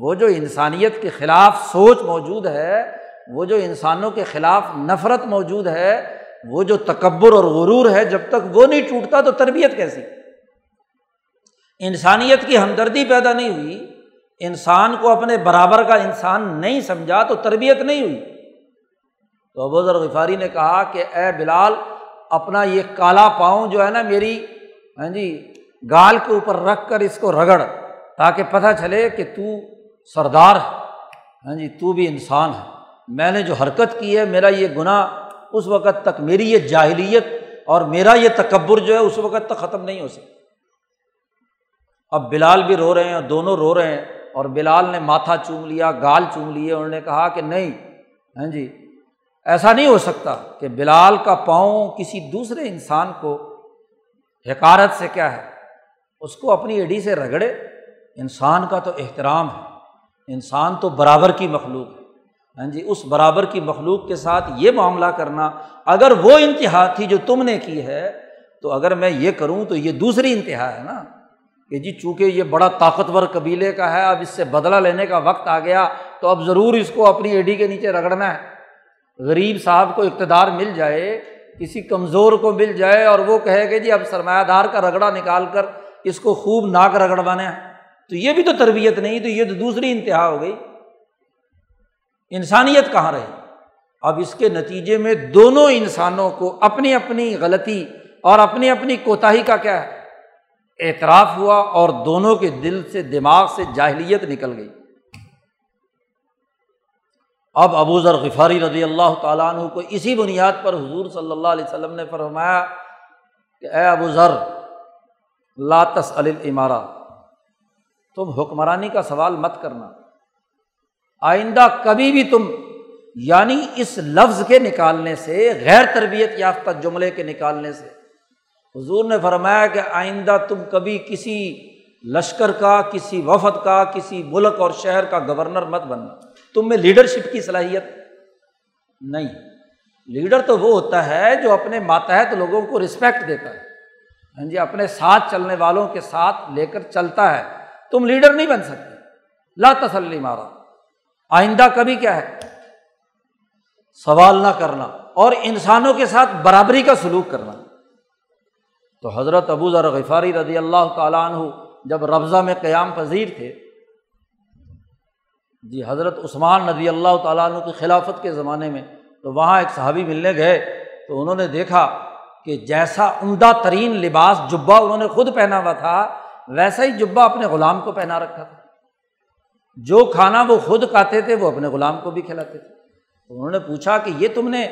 وہ جو انسانیت کے خلاف سوچ موجود ہے، وہ جو انسانوں کے خلاف نفرت موجود ہے، وہ جو تکبر اور غرور ہے، جب تک وہ نہیں ٹوٹتا تو تربیت کیسی؟ انسانیت کی ہمدردی پیدا نہیں ہوئی، انسان کو اپنے برابر کا انسان نہیں سمجھا تو تربیت نہیں ہوئی۔ تو ابو ذر غفاری نے کہا کہ اے بلال، اپنا یہ کالا پاؤں جو ہے نا میری ہاں جی گال کے اوپر رکھ کر اس کو رگڑ تاکہ پتہ چلے کہ تو سردار ہے ہاں جی تو بھی انسان ہے۔ میں نے جو حرکت کی ہے، میرا یہ گناہ اس وقت تک میری یہ جاہلیت اور میرا یہ تکبر جو ہے اس وقت تک ختم نہیں ہو سکتا۔ اب بلال بھی رو رہے ہیں اور دونوں رو رہے ہیں اور بلال نے ماتھا چوم لیا، گال چوم لیے انہوں نے کہا کہ نہیں ہاں جی ایسا نہیں ہو سکتا کہ بلال کا پاؤں کسی دوسرے انسان کو حکارت سے کیا ہے؟ اس کو اپنی ایڈی سے رگڑے؟ انسان کا تو احترام ہے۔ انسان تو برابر کی مخلوق ہے۔ ہاں جی اس برابر کی مخلوق کے ساتھ یہ معاملہ کرنا، اگر وہ انتہا تھی جو تم نے کی ہے، تو اگر میں یہ کروں تو یہ دوسری انتہا ہے نا۔ کہ جی چونکہ یہ بڑا طاقتور قبیلے کا ہے، اب اس سے بدلا لینے کا وقت آ گیا، تو اب ضرور اس کو اپنی ایڈی کے نیچے رگڑنا ہے۔ غریب صاحب کو اقتدار مل جائے، کسی کمزور کو مل جائے اور وہ کہے کہ جی اب سرمایہ دار کا رگڑا نکال کر اس کو خوب ناک رگڑوانا ہے تو یہ بھی تو تربیت نہیں، تو یہ تو دوسری انتہا ہو گئی۔ انسانیت کہاں رہی اب اس کے نتیجے میں دونوں انسانوں کو اپنی اپنی غلطی اور اپنی اپنی کوتاہی کا کیا ہے؟ اعتراف ہوا اور دونوں کے دل سے دماغ سے جاہلیت نکل گئی۔ اب ابو ذر غفاری رضی اللہ تعالیٰ عنہ کو اسی بنیاد پر حضور صلی اللہ علیہ وسلم نے فرمایا کہ اے ابو ذر لاتس المارا تم حکمرانی کا سوال مت کرنا۔ آئندہ کبھی بھی تم یعنی اس لفظ کے نکالنے سے، غیر تربیت یافتہ جملے کے نکالنے سے۔ حضور نے فرمایا کہ آئندہ تم کبھی کسی لشکر کا، کسی وفد کا، کسی ملک اور شہر کا گورنر مت بننا۔ تم میں لیڈرشپ کی صلاحیت؟ نہیں۔ لیڈر تو وہ ہوتا ہے جو اپنے ماتحت لوگوں کو رسپیکٹ دیتا ہے۔ ہاں جی اپنے ساتھ چلنے والوں کے ساتھ لے کر چلتا ہے۔ تم لیڈر نہیں بن سکتے۔ لا تسلی مارا۔ آئندہ کبھی کیا ہے؟ سوال نہ کرنا اور انسانوں کے ساتھ برابری کا سلوک کرنا۔ تو حضرت ابو ذر غفاری رضی اللہ تعالیٰ عنہ جب ربضہ میں قیام پذیر تھے جی حضرت عثمان نبی اللہ تعالیٰ عنہ کی خلافت کے زمانے میں تو وہاں ایک صحابی ملنے گئے تو انہوں نے دیکھا کہ جیسا عمدہ ترین لباس جبا انہوں نے خود پہنا ہوا تھا، ویسا ہی جبا اپنے غلام کو پہنا رکھا تھا۔ جو کھانا وہ خود کھاتے تھے، وہ اپنے غلام کو بھی کھلاتے تھے۔ تو انہوں نے پوچھا کہ یہ تم نے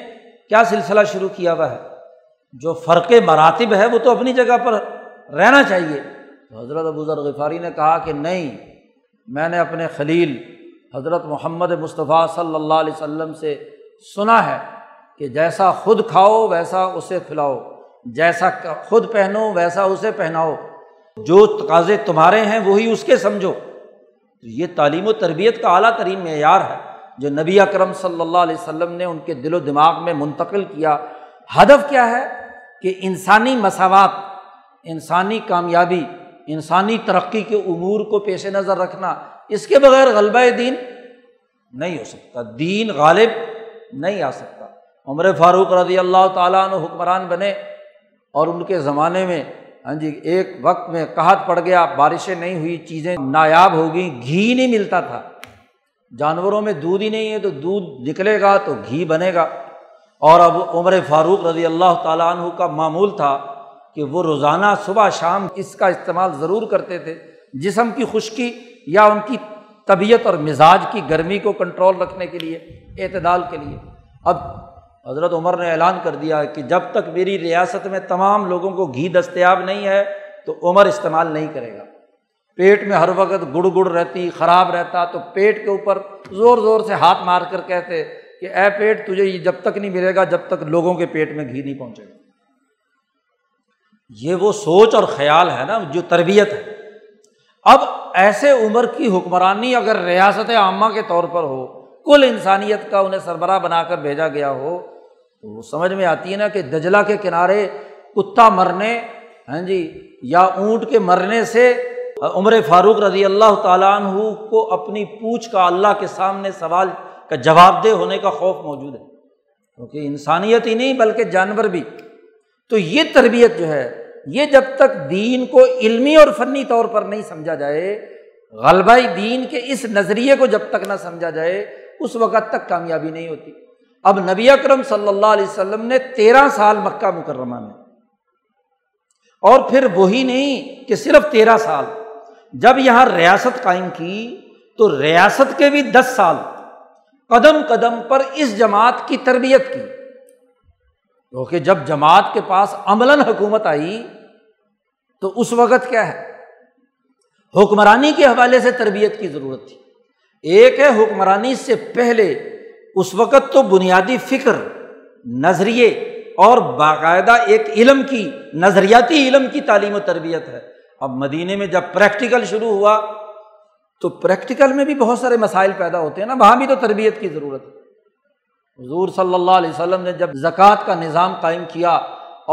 کیا سلسلہ شروع کیا ہوا ہے؟ جو فرق مراتب ہے، وہ تو اپنی جگہ پر رہنا چاہیے۔ تو حضرت ابو ذر غفاری نے کہا کہ نہیں، میں نے اپنے خلیل حضرت محمد مصطفیٰ صلی اللہ علیہ وسلم سے سنا ہے کہ جیسا خود کھاؤ، ویسا اسے کھلاؤ۔ جیسا خود پہنو، ویسا اسے پہناؤ۔ جو تقاضے تمہارے ہیں، وہی اس کے سمجھو۔ تو یہ تعلیم و تربیت کا اعلیٰ ترین معیار ہے جو نبی اکرم صلی اللہ علیہ وسلم نے ان کے دل و دماغ میں منتقل کیا۔ ہدف کیا ہے کہ انسانی مساوات، انسانی کامیابی، انسانی ترقی کے امور کو پیش نظر رکھنا اس کے بغیر غلبہ دین نہیں ہو سکتا۔ دین غالب نہیں آ سکتا۔ عمر فاروق رضی اللہ تعالیٰ عنہ حکمران بنے اور ان کے زمانے میں ہاں جی ایک وقت میں قحط پڑ گیا، بارشیں نہیں ہوئی، چیزیں نایاب ہو گئیں، گھی نہیں ملتا تھا۔ جانوروں میں دودھ ہی نہیں ہے تو دودھ نکلے گا تو گھی بنے گا۔ اور اب عمر فاروق رضی اللہ تعالیٰ عنہ کا معمول تھا کہ وہ روزانہ صبح شام اس کا استعمال ضرور کرتے تھے۔ جسم کی خشکی یا ان کی طبیعت اور مزاج کی گرمی کو کنٹرول رکھنے کے لیے، اعتدال کے لیے۔ اب حضرت عمر نے اعلان کر دیا کہ جب تک میری ریاست میں تمام لوگوں کو گھی دستیاب نہیں ہے، تو عمر استعمال نہیں کرے گا۔ پیٹ میں ہر وقت گڑ گڑ رہتی، خراب رہتا، تو پیٹ کے اوپر زور زور سے ہاتھ مار کر کہتے کہ اے پیٹ، تجھے یہ جب تک نہیں ملے گا جب تک لوگوں کے پیٹ میں گھی نہیں پہنچے گا۔ یہ وہ سوچ اور خیال ہے نا، جو تربیت ہے۔ اب ایسے عمر کی حکمرانی اگر ریاست عامہ کے طور پر ہو، کل انسانیت کا انہیں سربراہ بنا کر بھیجا گیا ہو، تو وہ سمجھ میں آتی ہے نا کہ دجلا کے کنارے کتا مرنے ہاں جی یا اونٹ کے مرنے سے عمر فاروق رضی اللہ تعالیٰ عنہ کو اپنی پوچھ کا اللہ کے سامنے سوال کا جواب دہ ہونے کا خوف موجود ہے۔ کیونکہ انسانیت ہی نہیں بلکہ جانور بھی۔ تو یہ تربیت جو ہے یہ جب تک دین کو علمی اور فنی طور پر نہیں سمجھا جائے، غلبہ دین کے اس نظریے کو جب تک نہ سمجھا جائے، اس وقت تک کامیابی نہیں ہوتی۔ اب نبی اکرم صلی اللہ علیہ وسلم نے تیرہ سال مکہ مکرمہ میں۔ اور پھر وہی نہیں کہ صرف تیرہ سال۔ جب یہاں ریاست قائم کی، تو ریاست کے بھی دس سال۔ قدم قدم پر اس جماعت کی تربیت کی۔ کیونکہ جب جماعت کے پاس عملاً حکومت آئی، تو اس وقت کیا ہے؟ حکمرانی کے حوالے سے تربیت کی ضرورت تھی۔ ایک ہے حکمرانی سے پہلے، اس وقت تو بنیادی فکر، نظریے اور باقاعدہ ایک علم کی، نظریاتی علم کی تعلیم و تربیت ہے۔ اب مدینے میں جب پریکٹیکل شروع ہوا، تو پریکٹیکل میں بھی بہت سارے مسائل پیدا ہوتے ہیں نا، وہاں بھی تو تربیت کی ضرورت ہے۔ حضور صلی اللہ علیہ وسلم نے جب زکوٰۃ کا نظام قائم کیا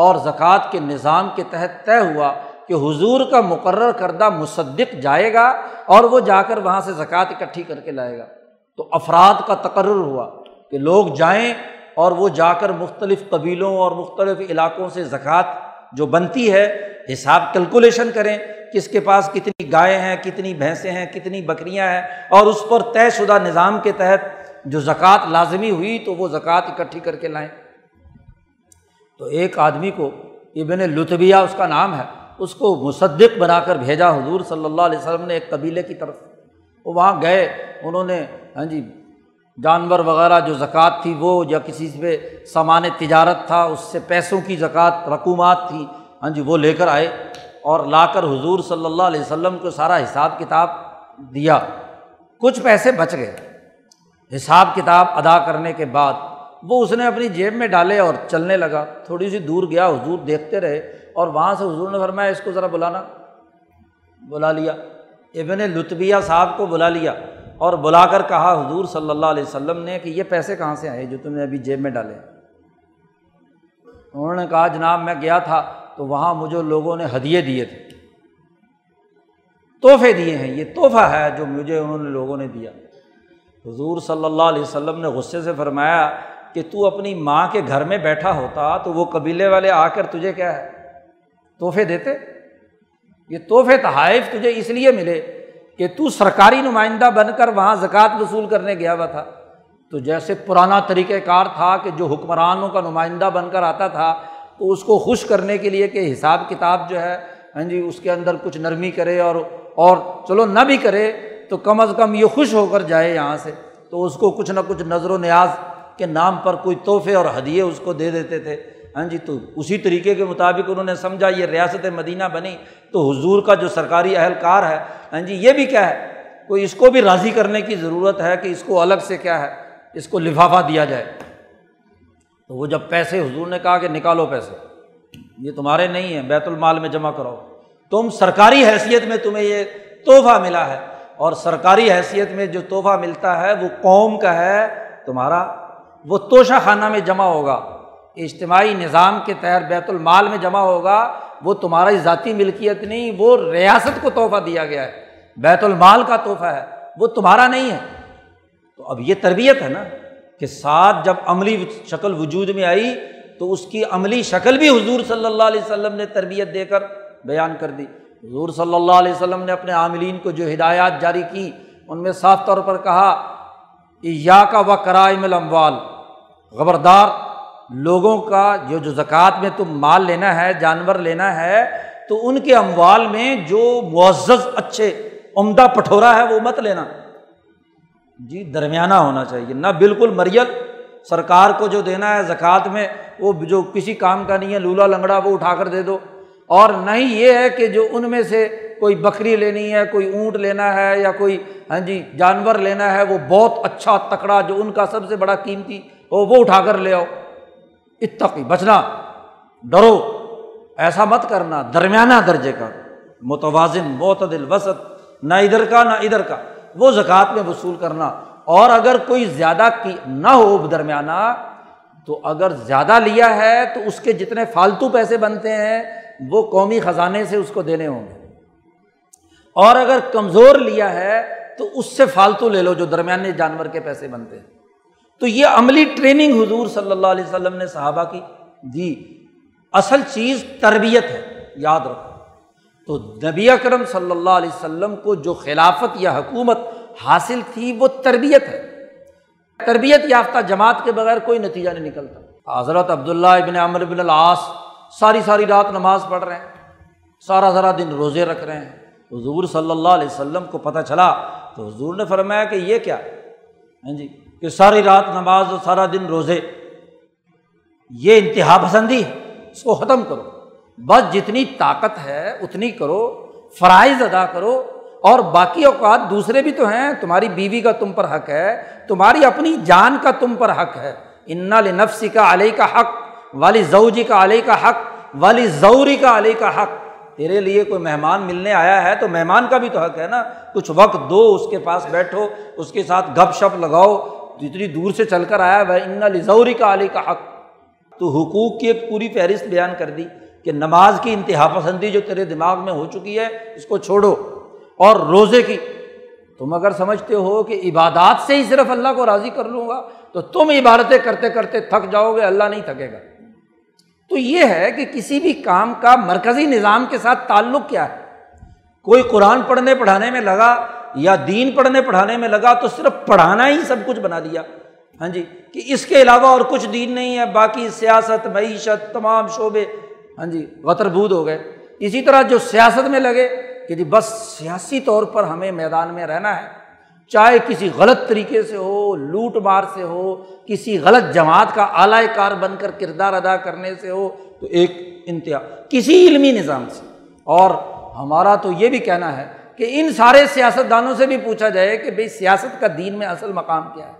اور زکوٰۃ کے نظام کے تحت طے ہوا کہ حضور کا مقرر کردہ مصدق جائے گا اور وہ جا کر وہاں سے زکوٰۃ اکٹھی کر کے لائے گا۔ تو افراد کا تقرر ہوا کہ لوگ جائیں اور وہ جا کر مختلف قبیلوں اور مختلف علاقوں سے زکوٰۃ جو بنتی ہے، حساب کیلکولیشن کریں کس کے پاس کتنی گائے ہیں، کتنی بھینسیں ہیں، کتنی بکریاں ہیں اور اس پر طے شدہ نظام کے تحت جو زکوٰۃ لازمی ہوئی تو وہ زکوٰۃ اکٹھی کر کے لائیں۔ تو ایک آدمی کو ابن لطبیہ اس کا نام ہے، اس کو مصدق بنا کر بھیجا حضور صلی اللہ علیہ وسلم نے ایک قبیلے کی طرف۔ وہ وہاں گئے، انہوں نے ہاں جی جانور وغیرہ جو زکوٰۃ تھی وہ یا کسی پہ سامان تجارت تھا، اس سے پیسوں کی زکوٰۃ، رقومات تھی ہاں جی وہ لے کر آئے اور لا کر حضور صلی اللہ علیہ وسلم کو سارا حساب کتاب دیا۔ کچھ پیسے بچ گئے۔ حساب کتاب ادا کرنے کے بعد وہ اس نے اپنی جیب میں ڈالے اور چلنے لگا۔ تھوڑی سی دور گیا، حضور دیکھتے رہے اور وہاں سے حضور نے فرمایا، اس کو ذرا بلانا۔ بلا لیا۔ ابن لطبیہ صاحب کو بلا لیا اور بلا کر کہا، حضور صلی اللہ علیہ وسلم نے کہ یہ پیسے کہاں سے آئے جو تم نے ابھی جیب میں ڈالے؟ انہوں نے کہا، جناب، میں گیا تھا تو وہاں مجھے لوگوں نے ہدیے دیے تھے۔ تحفے دیے ہیں، یہ تحفہ ہے جو مجھے انہوں نے لوگوں نے دیا۔ حضور صلی اللہ علیہ وسلم نے غصے سے فرمایا کہ تو اپنی ماں کے گھر میں بیٹھا ہوتا تو وہ قبیلے والے آ کر تجھے کیا ہے؟ تحفے دیتے؟ یہ تحفے تحائف تجھے اس لیے ملے کہ تو سرکاری نمائندہ بن کر وہاں زکوٰۃ وصول کرنے گیا ہوا تھا۔ تو جیسے پرانا طریقۂ کار تھا کہ جو حکمرانوں کا نمائندہ بن کر آتا تھا، تو اس کو خوش کرنے کے لیے کہ حساب کتاب جو ہے ہاں جی اس کے اندر کچھ نرمی کرے اور اور چلو نہ بھی کرے تو کم از کم یہ خوش ہو کر جائے یہاں سے۔ تو اس کو کچھ نہ کچھ نظر و نیاز کے نام پر کوئی تحفے اور ہدیے اس کو دے دیتے تھے۔ ہاں جی تو اسی طریقے کے مطابق انہوں نے سمجھا یہ ریاست مدینہ بنی۔ تو حضور کا جو سرکاری اہلکار ہے ہاں جی یہ بھی کیا ہے، کوئی اس کو بھی راضی کرنے کی ضرورت ہے کہ اس کو الگ سے کیا ہے، اس کو لفافہ دیا جائے۔ تو وہ جب پیسے، حضور نے کہا کہ نکالو پیسے، یہ تمہارے نہیں ہیں، بیت المال میں جمع کرو تم سرکاری حیثیت میں تمہیں یہ تحفہ ملا ہے۔ اور سرکاری حیثیت میں جو تحفہ ملتا ہے وہ قوم کا ہے، تمہارا وہ توشہ خانہ میں جمع ہوگا۔ اجتماعی نظام کے تحت بیت المال میں جمع ہوگا، وہ تمہاری ذاتی ملکیت نہیں، وہ ریاست کو تحفہ دیا گیا ہے۔ بیت المال کا تحفہ ہے، وہ تمہارا نہیں ہے۔ تو اب یہ تربیت ہے نا کہ ساتھ جب عملی شکل وجود میں آئی تو اس کی عملی شکل بھی حضور صلی اللہ علیہ وسلم نے تربیت دے کر بیان کر دی۔ حضور صلی اللہ علیہ وسلم نے اپنے عاملین کو جو ہدایات جاری کی، ان میں صاف طور پر کہا یا کا و کرائم الاموال. خبردار، لوگوں کا جو جو زکوٰۃ میں تم مال لینا ہے، جانور لینا ہے، تو ان کے اموال میں جو معزز، اچھے، عمدہ پٹھورا ہے، وہ مت لینا۔ جی درمیانہ ہونا چاہیے۔ نہ بالکل مریل سرکار کو جو دینا ہے زکوٰۃ میں، وہ جو کسی کام کا نہیں ہے، لولا لنگڑا وہ اٹھا کر دے دو۔ اور نہ ہی یہ ہے کہ جو ان میں سے کوئی بکری لینی ہے، کوئی اونٹ لینا ہے یا کوئی ہاں جی جانور لینا ہے، وہ بہت اچھا تکڑا جو ان کا سب سے بڑا قیمتی ہو وہ اٹھا کر لے آؤ۔ اتقی، بچنا، ڈرو، ایسا مت کرنا، درمیانہ درجے کا۔ متوازن، معتدل، وسط، نہ ادھر کا، نہ ادھر کا۔ وہ زکوٰۃ میں وصول کرنا۔ اور اگر کوئی زیادہ کی نہ ہو درمیانہ، تو اگر زیادہ لیا ہے تو اس کے جتنے فالتو پیسے بنتے ہیں وہ قومی خزانے سے اس کو دینے ہوں گے۔ اور اگر کمزور لیا ہے، تو اس سے فالتو لے لو جو درمیانے جانور کے پیسے بنتے ہیں۔ تو یہ عملی ٹریننگ حضور صلی اللہ علیہ وسلم نے صحابہ کی۔ دی اصل چیز تربیت ہے، یاد رکھو۔ تو نبی اکرم صلی اللہ علیہ وسلم کو جو خلافت یا حکومت حاصل تھی، وہ تربیت ہے۔ تربیت یافتہ جماعت کے بغیر کوئی نتیجہ نہیں نکلتا۔ حضرت عبداللہ ابن عمر بن العاص ساری ساری رات نماز پڑھ رہے ہیں، سارا سارا دن روزے رکھ رہے ہیں۔ حضور صلی اللہ علیہ وسلم کو پتہ چلا تو حضور نے فرمایا کہ یہ کیا؟ ہاں جی کہ ساری رات نماز اور سارا دن روزے۔ یہ انتہا پسندی ہے اس کو ختم کرو۔ بس جتنی طاقت ہے، اتنی کرو، فرائض ادا کرو۔ اور باقی اوقات دوسرے بھی تو ہیں، تمہاری بیوی کا تم پر حق ہے، تمہاری اپنی جان کا تم پر حق ہے۔ انا لنفسی کا علیہ کا حق۔ والی زوجی کا علیہ کا حق، والی زوری کا علیہ کا حق۔ تیرے لیے کوئی مہمان ملنے آیا ہے تو مہمان کا بھی تو حق ہے نا۔ کچھ وقت دو اس کے پاس بیٹھو، اس کے ساتھ گپ شپ لگاؤ۔ جتنی دور سے چل کر آیا وہ ان لزوری کا علی کا حق۔ تو حقوق کی ایک پوری فہرست بیان کر دی کہ نماز کی انتہا پسندی جو تیرے دماغ میں ہو چکی ہے، اس کو چھوڑو۔ اور روزے کی، تم اگر سمجھتے ہو کہ عبادات سے ہی صرف اللہ کو راضی کر لوں گا، تو تم عبادتیں کرتے کرتے تھک جاؤ گے، اللہ نہیں تھکے گا۔ تو یہ ہے کہ کسی بھی کام کا مرکزی نظام کے ساتھ تعلق کیا ہے؟ کوئی قرآن پڑھنے پڑھانے میں لگا یا دین پڑھنے پڑھانے میں لگا تو صرف پڑھانا ہی سب کچھ بنا دیا۔ ہاں جی کہ اس کے علاوہ اور کچھ دین نہیں ہے، باقی سیاست، معیشت، تمام شعبے۔ ہاں جی غتربود ہو گئے۔ اسی طرح جو سیاست میں لگے کہ جی بس سیاسی طور پر ہمیں میدان میں رہنا ہے چاہے کسی غلط طریقے سے ہو، لوٹ مار سے ہو، کسی غلط جماعت کا اعلی کار بن کر کردار ادا کرنے سے ہو، تو ایک انتہا، کسی علمی نظام سے۔ اور ہمارا تو یہ بھی کہنا ہے کہ ان سارے سیاست دانوں سے بھی پوچھا جائے کہ بھائی سیاست کا دین میں اصل مقام کیا ہے۔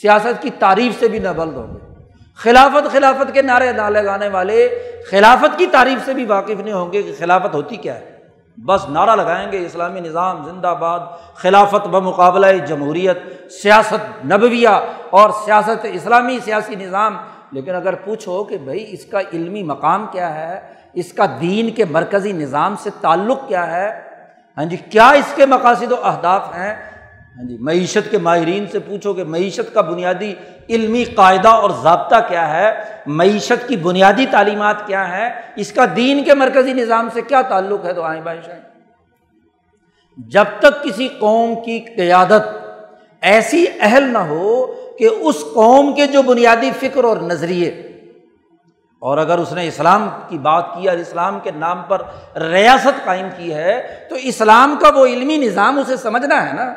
سیاست کی تعریف سے بھی نہ بلد ہو گئے۔ خلافت خلافت کے نعرے نہ لگانے والے خلافت کی تعریف سے بھی واقف نہیں ہوں گے کہ خلافت ہوتی کیا ہے۔ بس نعرہ لگائیں گے، اسلامی نظام زندہ باد، خلافت بمقابلہ جمہوریت، سیاست نبویہ اور سیاست اسلامی سیاسی نظام۔ لیکن اگر پوچھو کہ بھائی اس کا علمی مقام کیا ہے، اس کا دین کے مرکزی نظام سے تعلق کیا ہے ہاں جی کیا اس کے مقاصد و اہداف ہیں؟ ہاں جی معیشت کے ماہرین سے پوچھو کہ معیشت کا بنیادی علمی قاعدہ اور ضابطہ کیا ہے؟ معیشت کی بنیادی تعلیمات کیا ہے اس کا دین کے مرکزی نظام سے کیا تعلق ہے؟ تو آئیں بادشاہ جب تک کسی قوم کی قیادت ایسی اہل نہ ہو کہ اس قوم کے جو بنیادی فکر اور نظریے، اور اگر اس نے اسلام کی بات کی اور اسلام کے نام پر ریاست قائم کی ہے، تو اسلام کا وہ علمی نظام، اسے سمجھنا ہے نا۔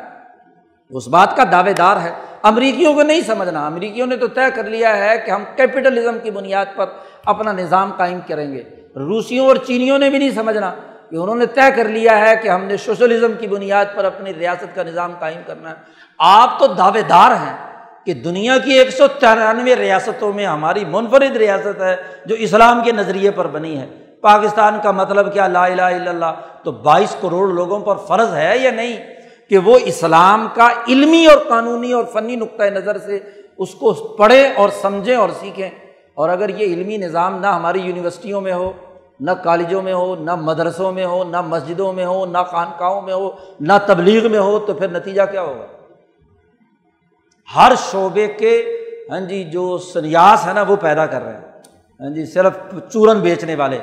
اس بات کا دعوے دار ہے۔ امریکیوں کو نہیں سمجھنا۔ امریکیوں نے تو طے کر لیا ہے کہ ہم کیپٹلزم کی بنیاد پر اپنا نظام قائم کریں گے۔ روسیوں اور چینیوں نے بھی نہیں سمجھنا کہ انہوں نے طے کر لیا ہے کہ ہم نے سوشلزم کی بنیاد پر اپنی ریاست کا نظام قائم کرنا ہے۔ آپ تو دعوے دار ہیں کہ دنیا کی ایک سو ترانوے ریاستوں میں ہماری منفرد ریاست ہے جو اسلام کے نظریے پر بنی ہے۔ پاکستان کا مطلب کیا؟ لا الہ الا اللہ۔ تو بائیس کروڑ لوگوں پر فرض ہے یا نہیں؟ کہ وہ اسلام کا علمی اور قانونی اور فنی نقطۂ نظر سے اس کو پڑھیں اور سمجھیں اور سیکھیں۔ اور اگر یہ علمی نظام نہ ہماری یونیورسٹیوں میں ہو، نہ کالجوں میں ہو، نہ مدرسوں میں ہو، نہ مسجدوں میں ہو، نہ خانقاہوں میں ہو، نہ تبلیغ میں ہو، تو پھر نتیجہ کیا ہوگا؟ ہر شعبے کے ہاں جی جو سنیاس ہے نا، وہ پیدا کر رہے ہیں۔ ہاں جی صرف چورن بیچنے والے۔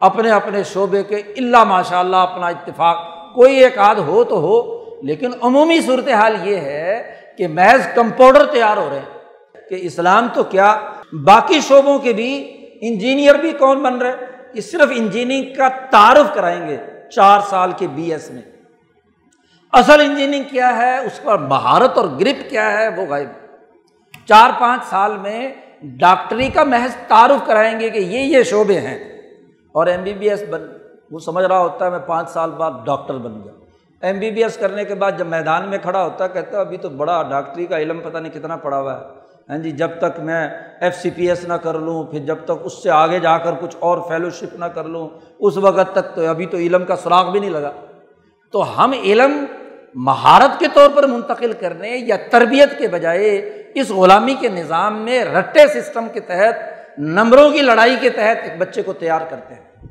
اپنے اپنے شعبے کے اللہ ماشاء اللہ اپنا اتفاق۔ کوئی ایک آدھ ہو تو ہو لیکن عمومی صورت حال یہ ہے کہ محض کمپاؤڈر تیار ہو رہے ہیں کہ اسلام تو کیا باقی شعبوں کے بھی انجینئر بھی کون بن رہے کہ صرف انجینئرنگ کا تعارف کرائیں گے چار سال کے بی ایس میں۔ اصل انجینئرنگ کیا ہے؟ اس پر مہارت اور گرپ کیا ہے؟ وہ غائب۔ چار پانچ سال میں ڈاکٹری کا محض تعارف کرائیں گے کہ یہ یہ شعبے ہیں اور ایم بی بی ایس بن وہ سمجھ رہا ہوتا ہے میں پانچ سال بعد ڈاکٹر بن گیا۔ ایم بی بی ایس کرنے کے بعد جب میدان میں کھڑا ہوتا، کہتا، ابھی تو بڑا ڈاکٹری کا علم پتہ نہیں کتنا پڑا ہوا ہے۔ ہاں جی جب تک میں ایف سی پی ایس نہ کر لوں، پھر جب تک اس سے آگے جا کر کچھ اور فیلو شپ نہ کر لوں، اس وقت تک تو ابھی تو علم کا سراغ بھی نہیں لگا۔ تو ہم علم مہارت کے طور پر منتقل کرنے یا تربیت کے بجائے اس غلامی کے نظام میں رٹے سسٹم کے تحت، نمبروں کی لڑائی کے تحت ایک بچے کو تیار کرتے ہیں۔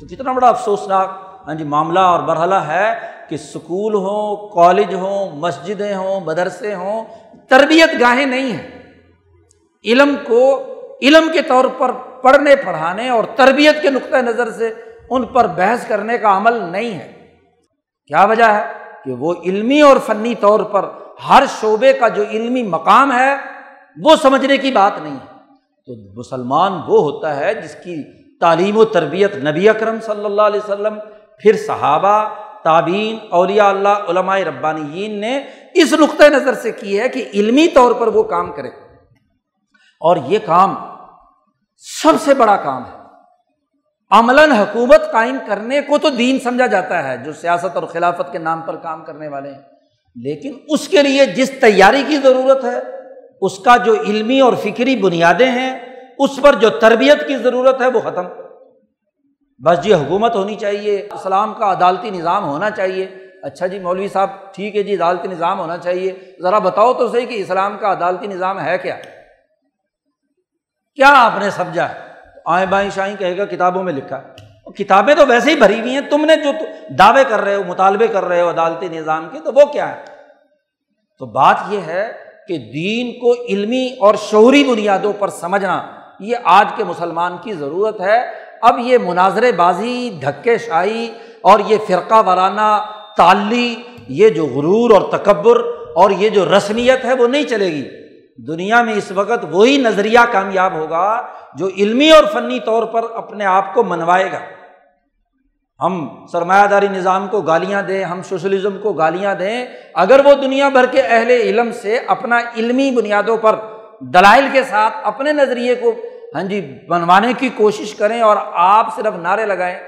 تو کتنا بڑا افسوسناک ہاں جی معاملہ اور برحلہ ہے کہ اسکول ہوں، کالج ہوں، مسجدیں ہوں، مدرسے ہوں، تربیت گاہیں نہیں ہیں۔ علم کو، علم کے طور پر پڑھنے، پڑھانے اور تربیت کے نقطۂ نظر سے ان پر بحث کرنے کا عمل نہیں ہے۔ کیا وجہ ہے؟ کہ وہ علمی اور فنی طور پر ہر شعبے کا جو علمی مقام ہے، وہ سمجھنے کی بات نہیں ہے۔ تو مسلمان وہ ہوتا ہے جس کی تعلیم و تربیت نبی اکرم صلی اللہ علیہ وسلم پھر صحابہ تعبین اولیاء اللہ، علماء ربانیین نے اس نقطۂ نظر سے کی ہے کہ علمی طور پر وہ کام کرے۔ اور یہ کام سب سے بڑا کام ہے۔ عملاً حکومت قائم کرنے کو تو دین سمجھا جاتا ہے، جو سیاست اور خلافت کے نام پر کام کرنے والے ہیں۔ لیکن اس کے لیے جس تیاری کی ضرورت ہے، اس کا جو علمی اور فکری بنیادیں ہیں، اس پر جو تربیت کی ضرورت ہے، وہ ختم۔ بس جی حکومت ہونی چاہیے، اسلام کا عدالتی نظام ہونا چاہیے۔ اچھا جی مولوی صاحب، ٹھیک ہے جی عدالتی نظام ہونا چاہیے۔ ذرا بتاؤ تو صحیح کہ اسلام کا عدالتی نظام ہے کیا؟ کیا آپ نے سمجھا؟ ہے آئیں بائیں شائیں کہے گا، کتابوں میں لکھا۔ ہے کتابیں تو ویسے ہی بھری ہوئی ہیں۔ تم نے جو دعوے کر رہے ہو، مطالبے کر رہے ہو عدالتی نظام کے، تو وہ کیا ہے؟ تو بات یہ ہے کہ دین کو علمی اور شعوری بنیادوں پر سمجھنا، یہ آج کے مسلمان کی ضرورت ہے۔ اب یہ مناظر بازی، دھکے شاہی اور یہ فرقہ وارانہ تعلی، یہ جو غرور اور تکبر اور یہ جو رسمیت ہے وہ نہیں چلے گی۔ دنیا میں اس وقت وہی نظریہ کامیاب ہوگا جو علمی اور فنی طور پر اپنے آپ کو منوائے گا۔ ہم سرمایہ داری نظام کو گالیاں دیں، ہم سوشلزم کو گالیاں دیں، اگر وہ دنیا بھر کے اہل علم سے اپنا علمی بنیادوں پر دلائل کے ساتھ اپنے نظریے کو ہاں جی بنوانے کی کوشش کریں اور آپ صرف نعرے لگائیں،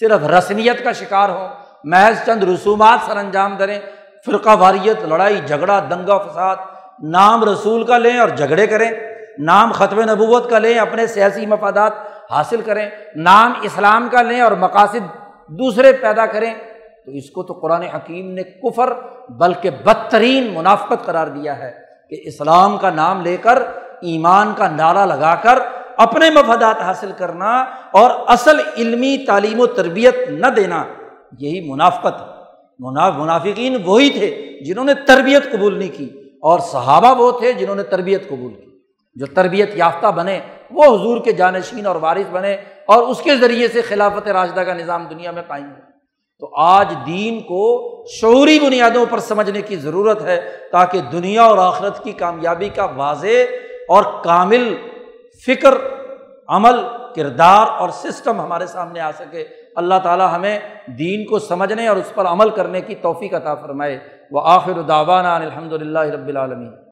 صرف رسمیت کا شکار ہوں محض چند رسومات سر انجام کریں فرقہ واریت، لڑائی، جھگڑا، دنگا فساد، نام رسول کا لیں اور جھگڑے کریں، نام ختم نبوت کا لیں، اپنے سیاسی مفادات حاصل کریں، نام اسلام کا لیں اور مقاصد دوسرے پیدا کریں۔ تو اس کو تو قرآن حکیم نے کفر بلکہ بدترین منافقت قرار دیا ہے کہ اسلام کا نام لے کر ایمان کا نعرہ لگا کر اپنے مفادات حاصل کرنا اور اصل علمی تعلیم و تربیت نہ دینا، یہی منافقت منافقین وہی تھے جنہوں نے تربیت قبول نہیں کی اور صحابہ وہ تھے جنہوں نے تربیت قبول کی۔ جو تربیت یافتہ بنے وہ حضور کے جانشین اور وارث بنے اور اس کے ذریعے سے خلافت راشدہ کا نظام دنیا میں قائم ہو۔ تو آج دین کو شعوری بنیادوں پر سمجھنے کی ضرورت ہے تاکہ دنیا اور آخرت کی کامیابی کا واضح اور کامل فکر، عمل، کردار اور سسٹم ہمارے سامنے آ سکے۔ اللہ تعالیٰ ہمیں دین کو سمجھنے اور اس پر عمل کرنے کی توفیق عطا فرمائے۔ وہ آخر داوانہ الحمد للہ رب العالمین۔